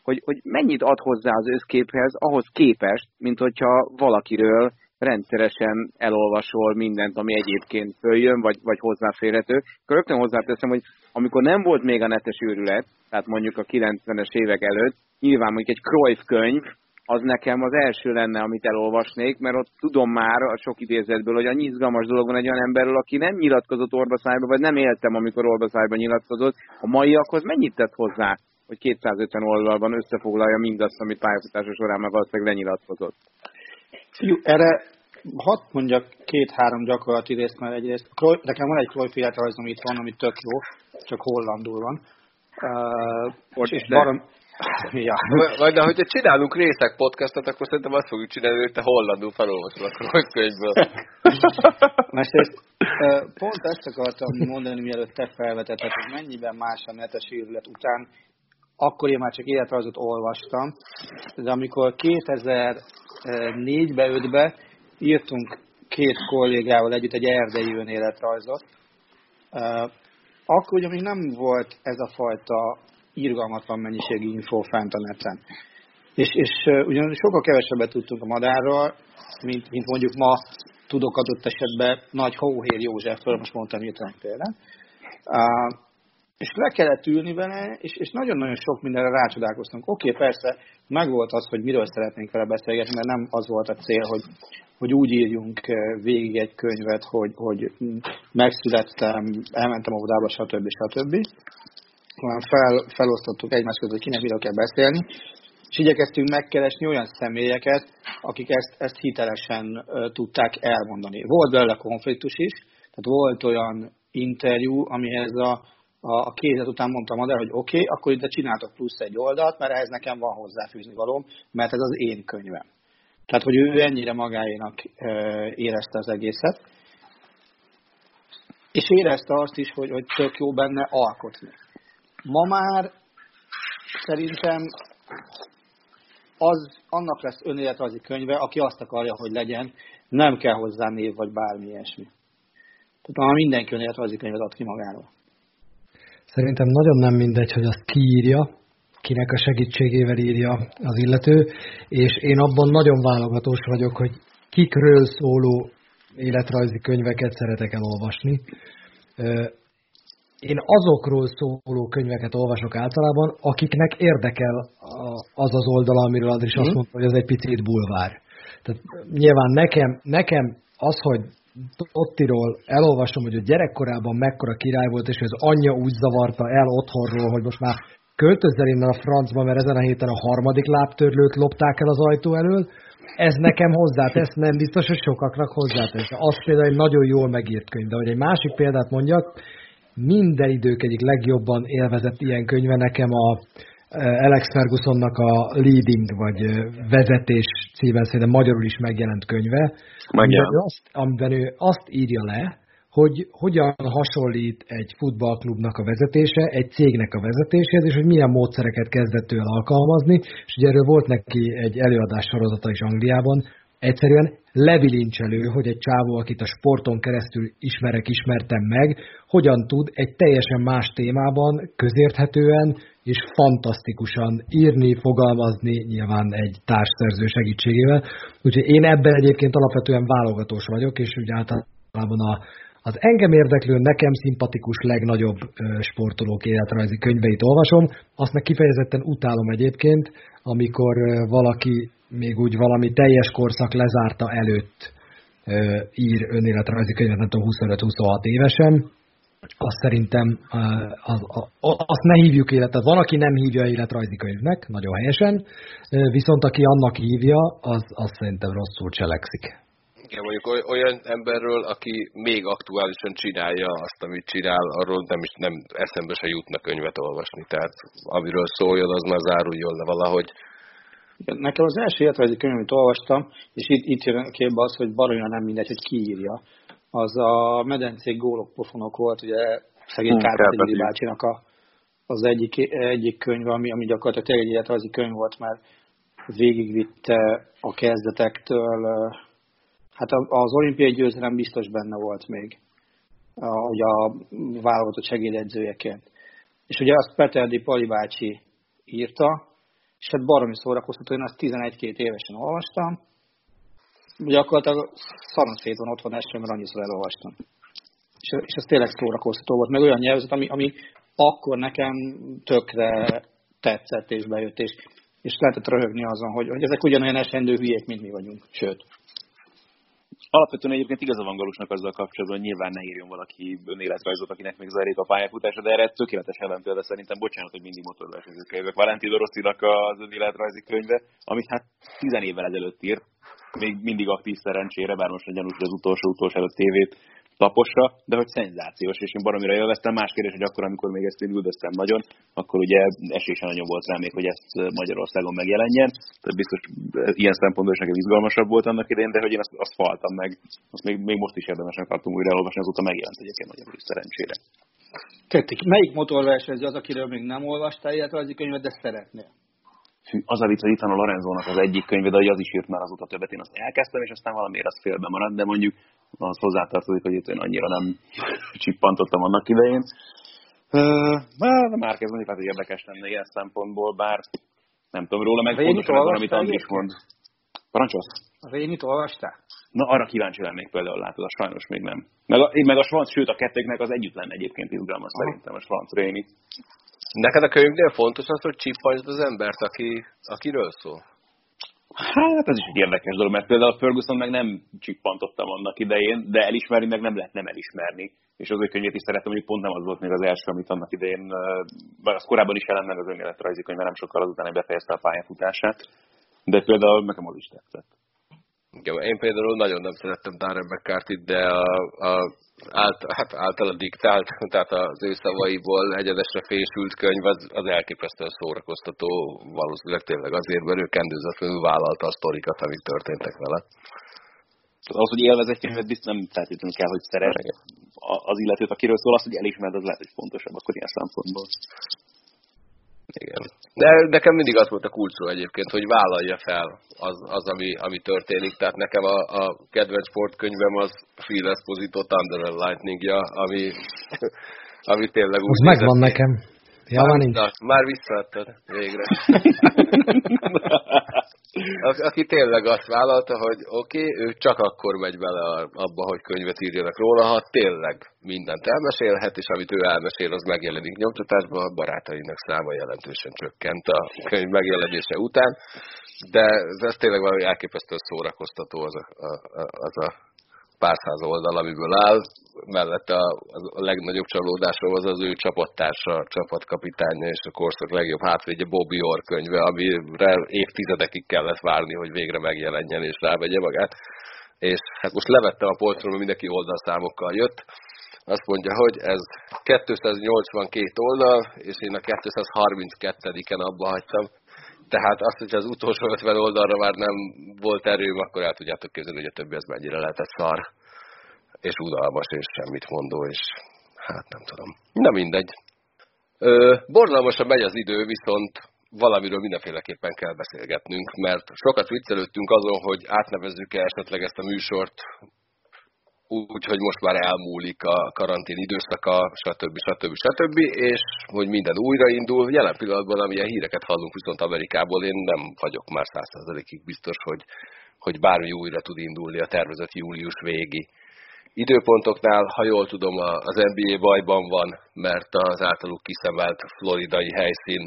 hogy, hogy mennyit ad hozzá az összképhez ahhoz képest, mint hogyha valakiről rendszeresen elolvasol mindent, ami egyébként följön, vagy, vagy hozzáférhető. Akkor rögtön hozzáteszem, hogy amikor nem volt még a netes őrület, tehát mondjuk a 90-es évek előtt, nyilván mondjuk egy Cruyff könyv, az nekem az első lenne, amit elolvasnék, mert ott tudom már a sok idézetből, hogy annyi izgalmas dolog van egy olyan emberről, aki nem nyilatkozott orbaszájba, vagy nem éltem, amikor orbaszájba nyilatkozott. A maiakhoz mennyit tett hozzá, hogy 250 oldalban összefoglalja mindazt, amit pályafutása során meg valószínűleg lenyilatkozott? Figyú, erre hadd mondjak két-három gyakorlati részt, mert egyrészt nekem van egy Cruyff életrajzom itt van, ami tök jó, csak hollandul van. Uh, és barom, Ja. Vagy de hogyha csinálunk részek podcastot, akkor szerintem azt fogjuk csinálni, hogy te hollandul felolvasol a könyvből. Másrészt pont ezt akartam mondani, mielőtt te felvetetted, hogy mennyiben más a netes őrület után. Akkor én már csak életrajzot olvastam, de amikor 2004-be, 5-be írtunk két kollégával együtt egy erdei önéletrajzot, akkor ugye még nem volt ez a fajta irgalmatlan mennyiségű info fent a neten. És, és ugyan sokkal kevesebbet tudtunk a madárról, mint, mint mondjuk ma tudok adott esetben nagy Hóhér Józseftől, most mondtam hirtelen például. Uh, és le kellett ülni vele, és, és nagyon-nagyon sok mindenre rácsodálkoztunk. Oké, okay, persze, megvolt az, hogy miről szeretnénk vele beszélgetni, mert nem az volt a cél, hogy, hogy úgy írjunk végig egy könyvet, hogy, hogy megszülettem, elmentem a vodába, stb. Stb fel, felosztottuk egymás között, hogy kinek miről kell beszélni, és igyekeztünk megkeresni olyan személyeket, akik ezt, ezt hitelesen uh, tudták elmondani. Volt belőle konfliktus is, tehát volt olyan interjú, amihez a, a, a kézet után mondtam Madár, hogy oké, okay, akkor ide csináltok plusz egy oldalt, mert ehhez nekem van hozzáfűzni valóm, mert ez az én könyvem. Tehát, hogy ő ennyire magáénak uh, érezte az egészet. És érezte azt is, hogy, hogy tök jó benne alkotni. Ma már szerintem az annak lesz önéletrajzi könyve, aki azt akarja, hogy legyen, nem kell hozzá név vagy bármi ilyesmi. Tehát már mindenki önéletrajzi könyvet ad ki magáról. Szerintem nagyon nem mindegy, hogy azt kiírja, kinek a segítségével írja az illető, és én abban nagyon válogatós vagyok, hogy kikről szóló életrajzi könyveket szeretek elolvasni én azokról szóló könyveket olvasok általában, akiknek érdekel az az oldala, amiről Andris mm. azt mhm. mondta, hogy ez egy picit bulvár. Tehát nyilván nekem, nekem az, hogy Tottiról elolvasom, hogy a gyerekkorában mekkora király volt, és hogy az anyja úgy zavarta el otthonról, hogy most már költözzel innen a francba, mert ezen a héten a harmadik lábtörlőt lopták el az ajtó elől, ez nekem hozzátesz, nem biztos, hogy sokaknak hozzátesz. Az például egy nagyon jól megírt könyv, de hogy egy másik példát mondjak, minden idők egyik legjobban élvezett ilyen könyve nekem a e, Alex Fergusonnak a Leading, vagy e, Vezetés címen szerintem magyarul is megjelent könyve, amiben ő, azt, amiben ő azt írja le, hogy hogyan hasonlít egy futballklubnak a vezetése egy cégnek a vezetéséhez, és hogy milyen módszereket kezdett ő el alkalmazni, és ugye erről volt neki egy előadás sorozata is Angliában, egyszerűen lebilincselő, hogy egy csávó, akit a sporton keresztül ismerek, ismertem meg, hogyan tud egy teljesen más témában közérthetően és fantasztikusan írni, fogalmazni, nyilván egy társszerző segítségével. Úgyhogy én ebben egyébként alapvetően válogatós vagyok, és úgy általában a, az engem érdeklő, nekem szimpatikus legnagyobb sportolók életrajzi könyveit olvasom, azt meg kifejezetten utálom egyébként, amikor valaki még úgy valami teljes korszak lezárta előtt ír önéletrajzi könyvet, nem tudom, 25-26 évesen, azt szerintem az, az, azt ne hívjuk életet. Van, aki nem hívja életrajzi könyvnek, nagyon helyesen, viszont aki annak hívja, az, az szerintem rosszul cselekszik. Igen, mondjuk olyan emberről, aki még aktuálisan csinálja azt, amit csinál, arról nem is nem eszembe se jutna könyvet olvasni. Tehát amiről szóljon, az már záruljon le valahogy. Nekem az első életrajzi könyv, amit olvastam, és itt, itt jön képbe az, hogy baromira nem mindegy, hogy ki írja, az a medencék gólok pofonok volt, ugye szegény hmm, Kárpát bácsinak a, az egyik, egyik könyv, ami, ami gyakorlatilag tényleg egy életrajzi könyv volt, mert végigvitte a kezdetektől, hát az olimpiai győzelem biztos benne volt még, hogy a válogatott segédedzőjeként. És ugye azt Peterdi Pali bácsi írta, és hát baromi szórakoztató, én azt 11-2 évesen olvastam, gyakorlatilag szanaszét van otthon esve, mert annyiszor elolvastam. És, és ez tényleg szórakoztató volt, meg olyan nyelvezet, ami, ami akkor nekem tökre tetszett és bejött, és, és lehetett röhögni azon, hogy, hogy ezek ugyanolyan esendő hülyék, mint mi vagyunk. Sőt, Alapvetően egyébként igaza van Galusnak azzal kapcsolatban, hogy nyilván ne írjon valaki önéletrajzot, akinek még zajlik a pályafutása, de erre tökéletes ellenpélda szerintem, bocsánat, hogy mindig motorversenyző könyvek. Valentino Rosszinak az önéletrajzi könyve, amit hát tizen évvel ezelőtt írt, még mindig aktív szerencsére, bár most a gyanús, az utolsó utolsó előtt tévét taposra, de hogy szenzációs, és én baromira élveztem. Más kérdés, hogy akkor, amikor még ezt én üldöztem nagyon, akkor ugye esésen nagyon volt rá még, hogy ezt Magyarországon megjelenjen. Tehát biztos ilyen szempontból is nekem izgalmasabb volt annak idején, de hogy én azt, azt faltam meg, azt még, még most is érdemesnek tartom újra elolvasni, azóta megjelent egyébként magyarul is szerencsére. Kettik, melyik motorversenyző az, akiről még nem olvastál illetve könyvet, de szeretnél? Az a vicc, hogy itt van a Lorenzónak az egyik könyve, de hogy az is írt már azóta többet. Én azt elkezdtem, és aztán valamiért az félbe maradt, de mondjuk az hozzátartozik, hogy itt én annyira nem csippantottam annak idején. már kezd mondjuk, hát érdekes lenne ilyen szempontból, bár nem tudom róla, meg pontosan az, amit Andris mond. Parancsolsz? Az itt olvastál? Na, arra kíváncsi lennék például, látod, a sajnos még nem. Meg a, meg a Svanc, sőt a kettőknek az együtt lenne egyébként izgalmas szerintem, a Svanc Réni. Neked a könyvnél fontos az, hogy csippancsd az embert, aki, akiről szól? Hát ez is egy érdekes dolog, mert például a Ferguson meg nem csippantottam annak idején, de elismerni meg nem lehet nem elismerni. És az ő könyvét is szeretem, hogy pont nem az volt még az első, amit annak idején, bár az korábban is jelent meg az önéletrajzi könyv, nem sokkal azután, hogy befejezte a pályafutását, de például nekem az is tetszett. Igen, én például nagyon nem szerettem Darren McCarthy, de a, a ált, hát általa diktált, tehát az ő szavaiból egyedesre fésült könyv, az, az elképesztően szórakoztató, valószínűleg tényleg azért, mert ő kendőzetlenül vállalta a sztorikat, amik történtek vele. Az, hogy élvez egy könyvet, biztos nem feltétlenül kell, hogy szeres az illetőt, akiről szól, az, hogy elismered, az lehet, hogy fontosabb akkor ilyen szempontból. Igen. De nekem mindig az volt a kulcsó egyébként, hogy vállalja fel az, az ami, ami történik. Tehát nekem a, a kedvenc sportkönyvem az Phil Esposito Thunder and Lightning-ja, ami, ami tényleg úgy... Az megvan nekem. Ja, már. Na, már visszaadtad végre. aki tényleg azt vállalta, hogy oké, okay, ő csak akkor megy bele abba, hogy könyvet írjanak róla, ha tényleg mindent elmesélhet, és amit ő elmesél, az megjelenik nyomtatásban, a barátainak száma jelentősen csökkent a könyv megjelenése után, de ez tényleg valami elképesztően szórakoztató az a, a, az a pár száz oldal, amiből áll, mellette a, a legnagyobb csalódásom az az ő csapattársa, csapatkapitánya és a korszak legjobb hátvédje Bobby Orr könyve, amire évtizedekig kellett várni, hogy végre megjelenjen és rávegye magát. És hát most levettem a polcról, mindenki oldalszámokkal jött. Azt mondja, hogy ez 282 oldal, és én a 232-en abba hagytam. Tehát azt, hogy az utolsó 50 oldalra már nem volt erőm, akkor el tudjátok képzelni, hogy a többi ez mennyire lehetett szar, és udalmas, és semmit mondó, és hát nem tudom. Na mindegy. Ö, borzalmasan megy az idő, viszont valamiről mindenféleképpen kell beszélgetnünk, mert sokat viccelődtünk azon, hogy átnevezzük-e esetleg ezt a műsort úgyhogy most már elmúlik a karantén időszaka, stb. stb. stb. és hogy minden újraindul. Jelen pillanatban, amilyen híreket hallunk viszont Amerikából, én nem vagyok már százszerzalékig biztos, hogy, hogy bármi újra tud indulni a tervezett július végi időpontoknál. Ha jól tudom, az NBA bajban van, mert az általuk kiszemelt floridai helyszín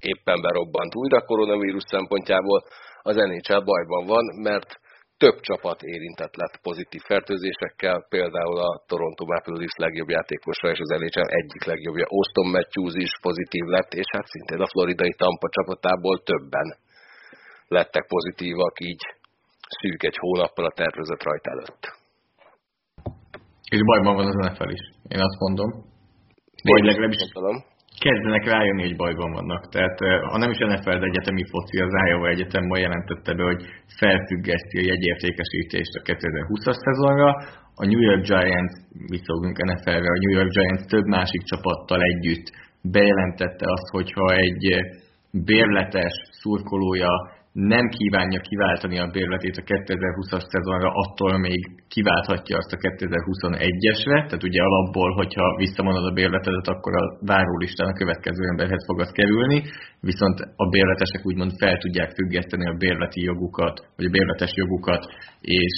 éppen berobbant újra koronavírus szempontjából, az NHL bajban van, mert több csapat érintett lett pozitív fertőzésekkel, például a Toronto Maple Leafs legjobb játékosa és az NHL egyik legjobbja Austin Matthews is pozitív lett, és hát szintén a floridai Tampa csapatából többen lettek pozitívak, így szűk egy hónappal a tervezett rajta előtt. És bajban van az NFL is, én azt mondom. Vagy legalábbis kezdenek rájönni, hogy bajban vannak. Tehát ha nem is NFL, egyetemi foci, az Iowa Egyetem ma jelentette be, hogy felfüggeszti a jegyértékesítést a 2020-as szezonra. A New York Giants, visszaugunk NFL-re, a New York Giants több másik csapattal együtt bejelentette azt, hogyha egy bérletes szurkolója nem kívánja kiváltani a bérletét a 2020-as szezonra, attól még kiválthatja azt a 2021-esre, tehát ugye alapból, hogyha visszamondod a bérletedet, akkor a várólistán a következő emberhez fog az kerülni, viszont a bérletesek úgymond fel tudják függeszteni a bérleti jogukat, vagy a bérletes jogukat, és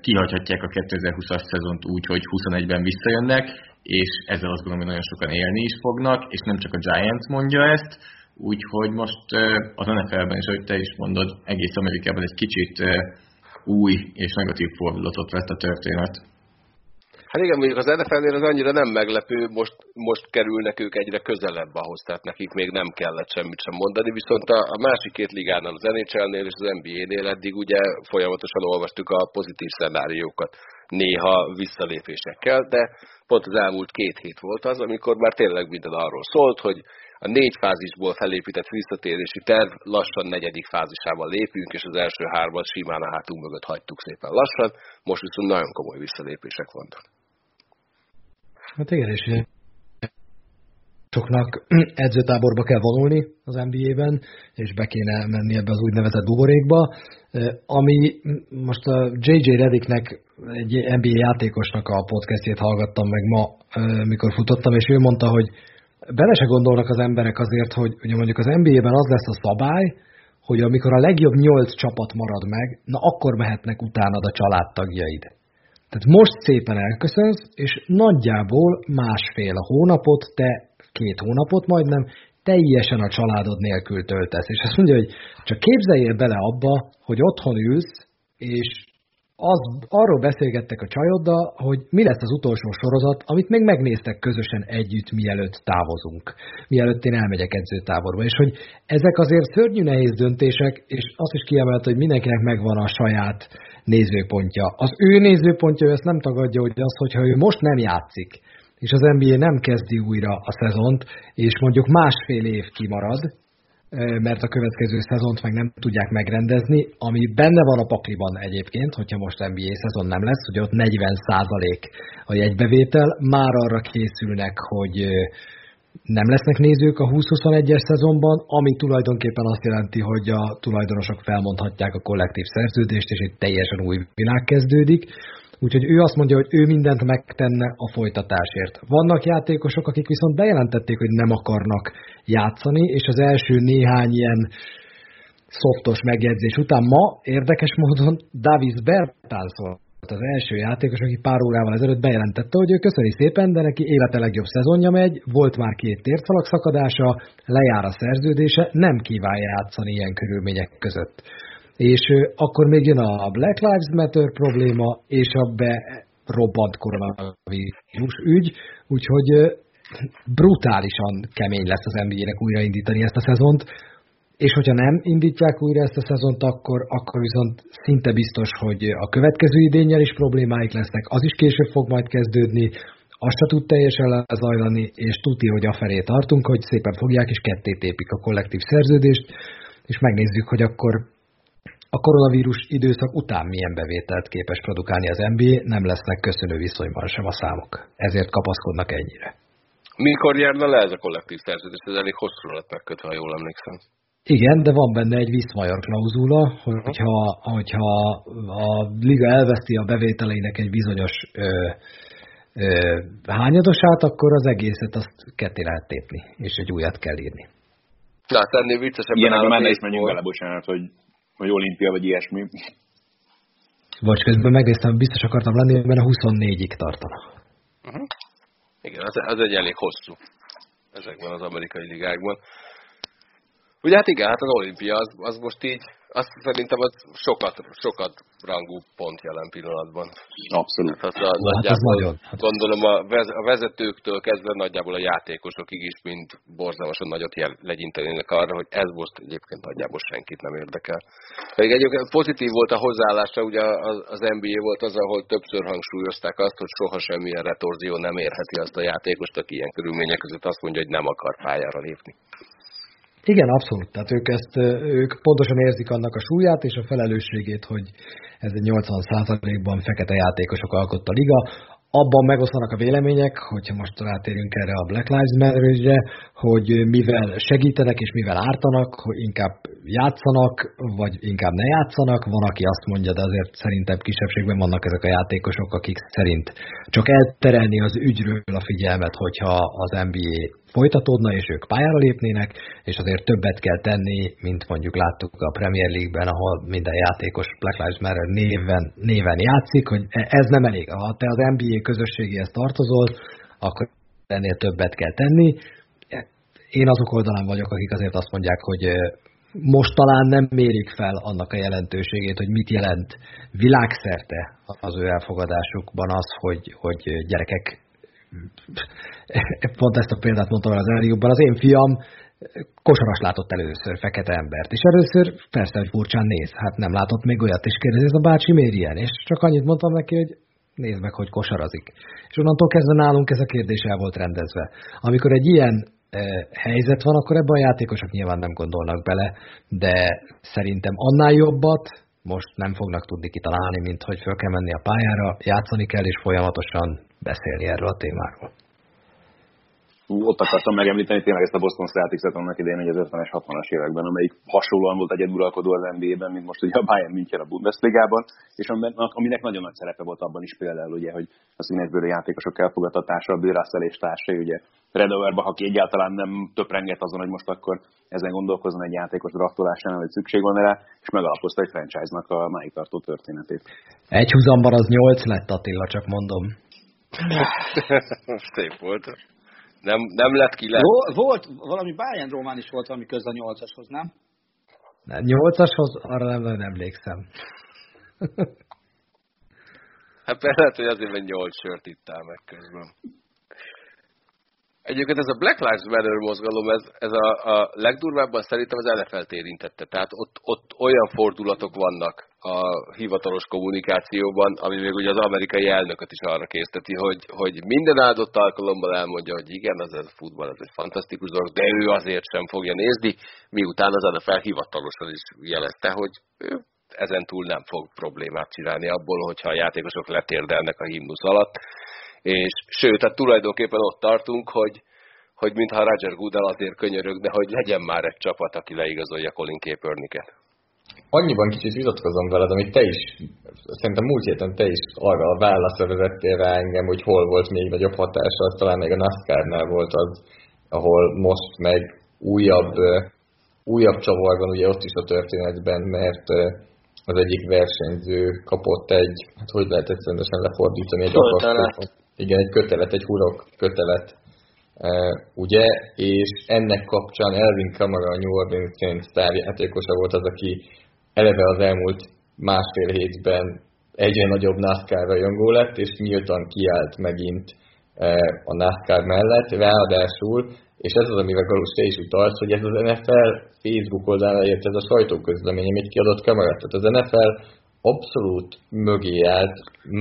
kihagyhatják a 2020-as szezont úgy, hogy 21-ben visszajönnek, és ezzel azt gondolom, hogy nagyon sokan élni is fognak, és nem csak a Giants mondja ezt, Úgyhogy most az NFL-ben is, ahogy te is mondod, egész Amerikában egy kicsit új és negatív fordulatot vett a történet. Hát igen, mondjuk az NFL-nél az annyira nem meglepő, most, most kerülnek ők egyre közelebb ahhoz, tehát nekik még nem kellett semmit sem mondani, viszont a, a másik két ligánál, az NHL-nél és az NBA-nél eddig ugye folyamatosan olvastuk a pozitív szenáriókat, néha visszalépésekkel, de pont az elmúlt két hét volt az, amikor már tényleg minden arról szólt, hogy a négy fázisból felépített visszatérési terv lassan negyedik fázisában lépünk, és az első hármat simán a hátunk mögött hagytuk szépen lassan, most viszont nagyon komoly visszalépések vannak. Hát igen, és soknak edzőtáborba kell vonulni az NBA-ben, és be kéne menni ebbe az úgynevezett buborékba, ami most a JJ Redicknek, egy NBA játékosnak a podcastjét hallgattam meg ma, mikor futottam, és ő mondta, hogy bele se gondolnak az emberek azért, hogy ugye mondjuk az NBA-ben az lesz a szabály, hogy amikor a legjobb nyolc csapat marad meg, na akkor mehetnek utánad a családtagjaid. Tehát most szépen elköszönsz, és nagyjából másfél hónapot, te két hónapot majdnem, teljesen a családod nélkül töltesz. És azt mondja, hogy csak képzeljél bele abba, hogy otthon ülsz, és az, arról beszélgettek a csajoddal, hogy mi lesz az utolsó sorozat, amit még megnéztek közösen együtt, mielőtt távozunk, mielőtt én elmegyek edzőtáborba, és hogy ezek azért szörnyű nehéz döntések, és azt is kiemelt, hogy mindenkinek megvan a saját nézőpontja. Az ő nézőpontja, ő ezt nem tagadja, hogy az, hogyha ő most nem játszik, és az NBA nem kezdi újra a szezont, és mondjuk másfél év kimarad, mert a következő szezont meg nem tudják megrendezni, ami benne van a pakliban egyébként, hogyha most NBA szezon nem lesz, hogy ott 40% a jegybevétel, már arra készülnek, hogy nem lesznek nézők a 2021-es szezonban, ami tulajdonképpen azt jelenti, hogy a tulajdonosok felmondhatják a kollektív szerződést, és egy teljesen új világ kezdődik. Úgyhogy ő azt mondja, hogy ő mindent megtenne a folytatásért. Vannak játékosok, akik viszont bejelentették, hogy nem akarnak játszani, és az első néhány ilyen szoftos megjegyzés után ma érdekes módon Davis Bertans volt az első játékos, aki pár órával ezelőtt bejelentette, hogy ő köszöni szépen, de neki élete legjobb szezonja megy, volt már két tércalak szakadása, lejár a szerződése, nem kívánja játszani ilyen körülmények között és akkor még jön a Black Lives Matter probléma, és a berobbant koronavírus ügy, úgyhogy brutálisan kemény lesz az NBA-nek újraindítani ezt a szezont, és hogyha nem indítják újra ezt a szezont, akkor, akkor viszont szinte biztos, hogy a következő idénnyel is problémáik lesznek, az is később fog majd kezdődni, azt se tud teljesen lezajlani, és tudja, hogy afelé tartunk, hogy szépen fogják, és ketté tépik a kollektív szerződést, és megnézzük, hogy akkor a koronavírus időszak után milyen bevételt képes produkálni az NBA, nem lesznek köszönő viszonyban sem a számok. Ezért kapaszkodnak ennyire. Mikor járna le ez a kollektív szerződés? Ez elég hosszú lett megkötve, ha jól emlékszem. Igen, de van benne egy viszmajor klauzula, hogyha, hogyha a liga elveszti a bevételeinek egy bizonyos ö, ö, hányadosát, akkor az egészet azt ketté lehet tépni, és egy újat kell írni. Na, hát ennél viccesebben Igen, akkor menne is menjünk bele, bocsánat, hogy vagy olimpia, vagy ilyesmi. Vagy közben megnéztem, biztos akartam lenni, mert a 24-ig tartana. Uh-huh. Igen, az, az egy elég hosszú ezekben az amerikai ligákban. Ugye hát igen, hát az olimpia az, az most így azt szerintem az sokat, sokat rangú pont jelen pillanatban. Abszolút. Hát az a, hát nagyjából, nagyon. Hát. Gondolom a, vez, a vezetőktől kezdve nagyjából a játékosokig is, mint borzalmasan nagyot jel, legyintenének arra, hogy ez most egyébként nagyjából senkit nem érdekel. Pedig egyébként pozitív volt a hozzáállása, ugye az, az NBA volt az, ahol többször hangsúlyozták azt, hogy soha semmilyen retorzió nem érheti azt a játékost, aki ilyen körülmények között azt mondja, hogy nem akar pályára lépni. Igen, abszolút. Tehát ők, ezt, ők pontosan érzik annak a súlyát és a felelősségét, hogy ez egy 80%-ban fekete játékosok alkotta liga. Abban megosztanak a vélemények, hogyha most rátérünk erre a Black Lives Matter-re, hogy mivel segítenek és mivel ártanak, hogy inkább játszanak, vagy inkább ne játszanak, van, aki azt mondja, de azért szerintem kisebbségben vannak ezek a játékosok, akik szerint csak elterelni az ügyről a figyelmet, hogyha az NBA folytatódna, és ők pályára lépnének, és azért többet kell tenni, mint mondjuk láttuk a Premier League-ben, ahol minden játékos Black Lives Matter néven, néven játszik, hogy e- ez nem elég. Ha te az NBA közösségéhez tartozol, akkor ennél többet kell tenni. Én azok oldalán vagyok, akik azért azt mondják, hogy most talán nem mérik fel annak a jelentőségét, hogy mit jelent világszerte az ő elfogadásukban az, hogy, hogy gyerekek, pont ezt a példát mondtam el az elejéjukban, az én fiam kosaras látott először fekete embert, és először persze, hogy furcsán néz, hát nem látott még olyat, és kérdezi, ez a bácsi miért ilyen? És csak annyit mondtam neki, hogy nézd meg, hogy kosarazik. És onnantól kezdve nálunk ez a kérdés el volt rendezve. Amikor egy ilyen e, helyzet van, akkor ebben a játékosok nyilván nem gondolnak bele, de szerintem annál jobbat most nem fognak tudni kitalálni, mint hogy föl kell menni a pályára, játszani kell és folyamatosan beszélni erről a témáról ott akartam megemlíteni tényleg ezt a Boston Celtics-et annak idején, hogy az 50-es, 60-as években, amelyik hasonlóan volt egy uralkodó az NBA-ben, mint most ugye a Bayern München a Bundesligában, és aminek nagyon nagy szerepe volt abban is például, ugye, hogy a színezbőrű játékosok elfogadtatása, a Bill és társai, ugye Red Overba, aki egyáltalán nem töprenget azon, hogy most akkor ezen gondolkozzon egy játékos draftolásán, hogy szükség van rá, és megalapozta egy franchise-nak a máig tartó történetét. Egy húzamban az nyolc lett Attila, csak mondom. Szép volt. Nem, nem lett ki lett. Volt, valami Bayern Román is volt valami köz a nyolcashoz, nem? Nyolcashoz arra nem nem emlékszem. hát persze, lehet, hogy azért, mert nyolc sört ittál meg közben. Egyébként ez a Black Lives Matter mozgalom, ez, ez a, a legdurvábban szerintem az NFL-t érintette. Tehát ott, ott olyan fordulatok vannak a hivatalos kommunikációban, ami még ugye az amerikai elnököt is arra készteti, hogy, hogy minden áldott alkalommal elmondja, hogy igen, az ez a futball, ez egy fantasztikus dolog, de ő azért sem fogja nézni, miután az NFL hivatalosan is jelezte, hogy ő ezen túl nem fog problémát csinálni abból, hogyha a játékosok letérdelnek a himnusz alatt és sőt, tehát tulajdonképpen ott tartunk, hogy, hogy mintha Roger Goodell azért könyörögne, hogy legyen már egy csapat, aki leigazolja Colin Kaepernicket. Annyiban kicsit vitatkozom veled, amit te is, szerintem múlt héten te is arra a válaszra vezettél rá engem, hogy hol volt még nagyobb hatása, az talán még a NASCAR-nál volt az, ahol most meg újabb, újabb csavar van ugye ott is a történetben, mert az egyik versenyző kapott egy, hát hogy lehet ezt rendesen lefordítani, egy akasztó, igen, egy kötelet, egy hurok kötelet, ugye, és ennek kapcsán Elvin Kamara, a New Orleans Saints sztárjátékosa volt az, aki eleve az elmúlt másfél hétben egyre nagyobb NASCAR rajongó lett, és nyíltan kiállt megint a NASCAR mellett, ráadásul, és ez az, amivel Galus te is utalsz, hogy ez az NFL Facebook oldalra ért ez a sajtóközlemény, amit kiadott Kamara. Tehát az NFL abszolút mögé állt,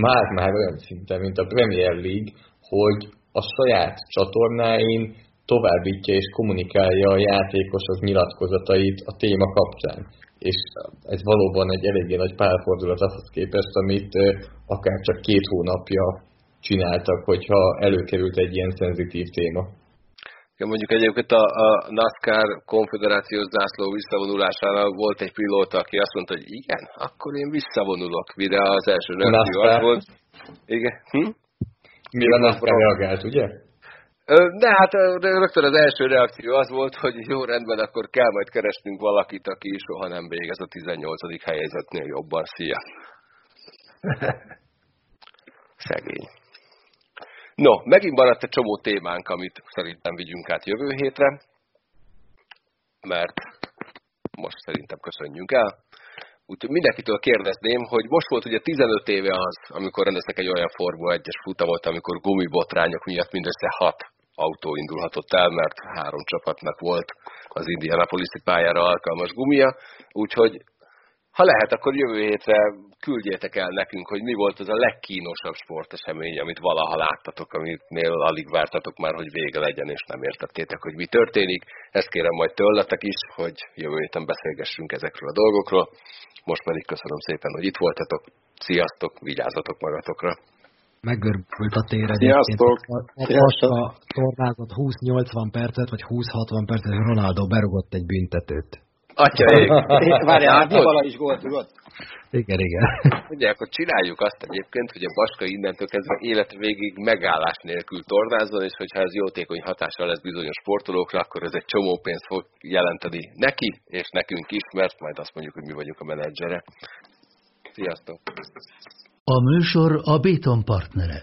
már-már olyan szinten, mint a Premier League, hogy a saját csatornáin továbbítja és kommunikálja a játékosok nyilatkozatait a téma kapcsán. És ez valóban egy eléggé nagy párfordulat ahhoz képest, amit akár csak két hónapja csináltak, hogyha előkerült egy ilyen szenzitív téma. Ja, mondjuk egyébként a, a NASCAR konfederációs zászló visszavonulására volt egy pilóta, aki azt mondta, hogy igen, akkor én visszavonulok, mire az első reakció az volt. Igen. Hm? Mire a NASCAR reagált, ugye? De hát rögtön az első reakció az volt, hogy jó rendben, akkor kell majd keresnünk valakit, aki soha nem végez a 18. helyzetnél jobban. Szia! Szegény. No, megint maradt egy csomó témánk, amit szerintem vigyünk át jövő hétre, mert most szerintem köszönjünk el. Úgyhogy mindenkitől kérdezném, hogy most volt ugye 15 éve az, amikor rendeztek egy olyan Forma 1-es futamot, amikor gumibotrányok miatt mindössze 6 autó indulhatott el, mert három csapatnak volt az Indianapolis-i pályára alkalmas gumia, úgyhogy ha lehet, akkor jövő hétre küldjétek el nekünk, hogy mi volt az a legkínosabb sportesemény, amit valaha láttatok, amitnél alig vártatok már, hogy vége legyen, és nem értettétek, hogy mi történik. Ezt kérem majd tőletek is, hogy jövő héten beszélgessünk ezekről a dolgokról. Most pedig köszönöm szépen, hogy itt voltatok. Sziasztok, vigyázzatok magatokra! Megörbült a tér Sziasztok! Most a tornázott 20-80 percet, vagy 20-60 percet, Ronaldo berugott egy büntetőt. Atya ég. Várjál, hát vala is gólt tudod? Igen, igen. Ugye, akkor csináljuk azt egyébként, hogy a Baska innentől kezdve élet végig megállás nélkül tornázzon, és hogyha ez jótékony hatással lesz bizonyos sportolókra, akkor ez egy csomó pénzt fog jelenteni neki, és nekünk is, mert majd azt mondjuk, hogy mi vagyunk a menedzsere. Sziasztok! A műsor a Béton partnere.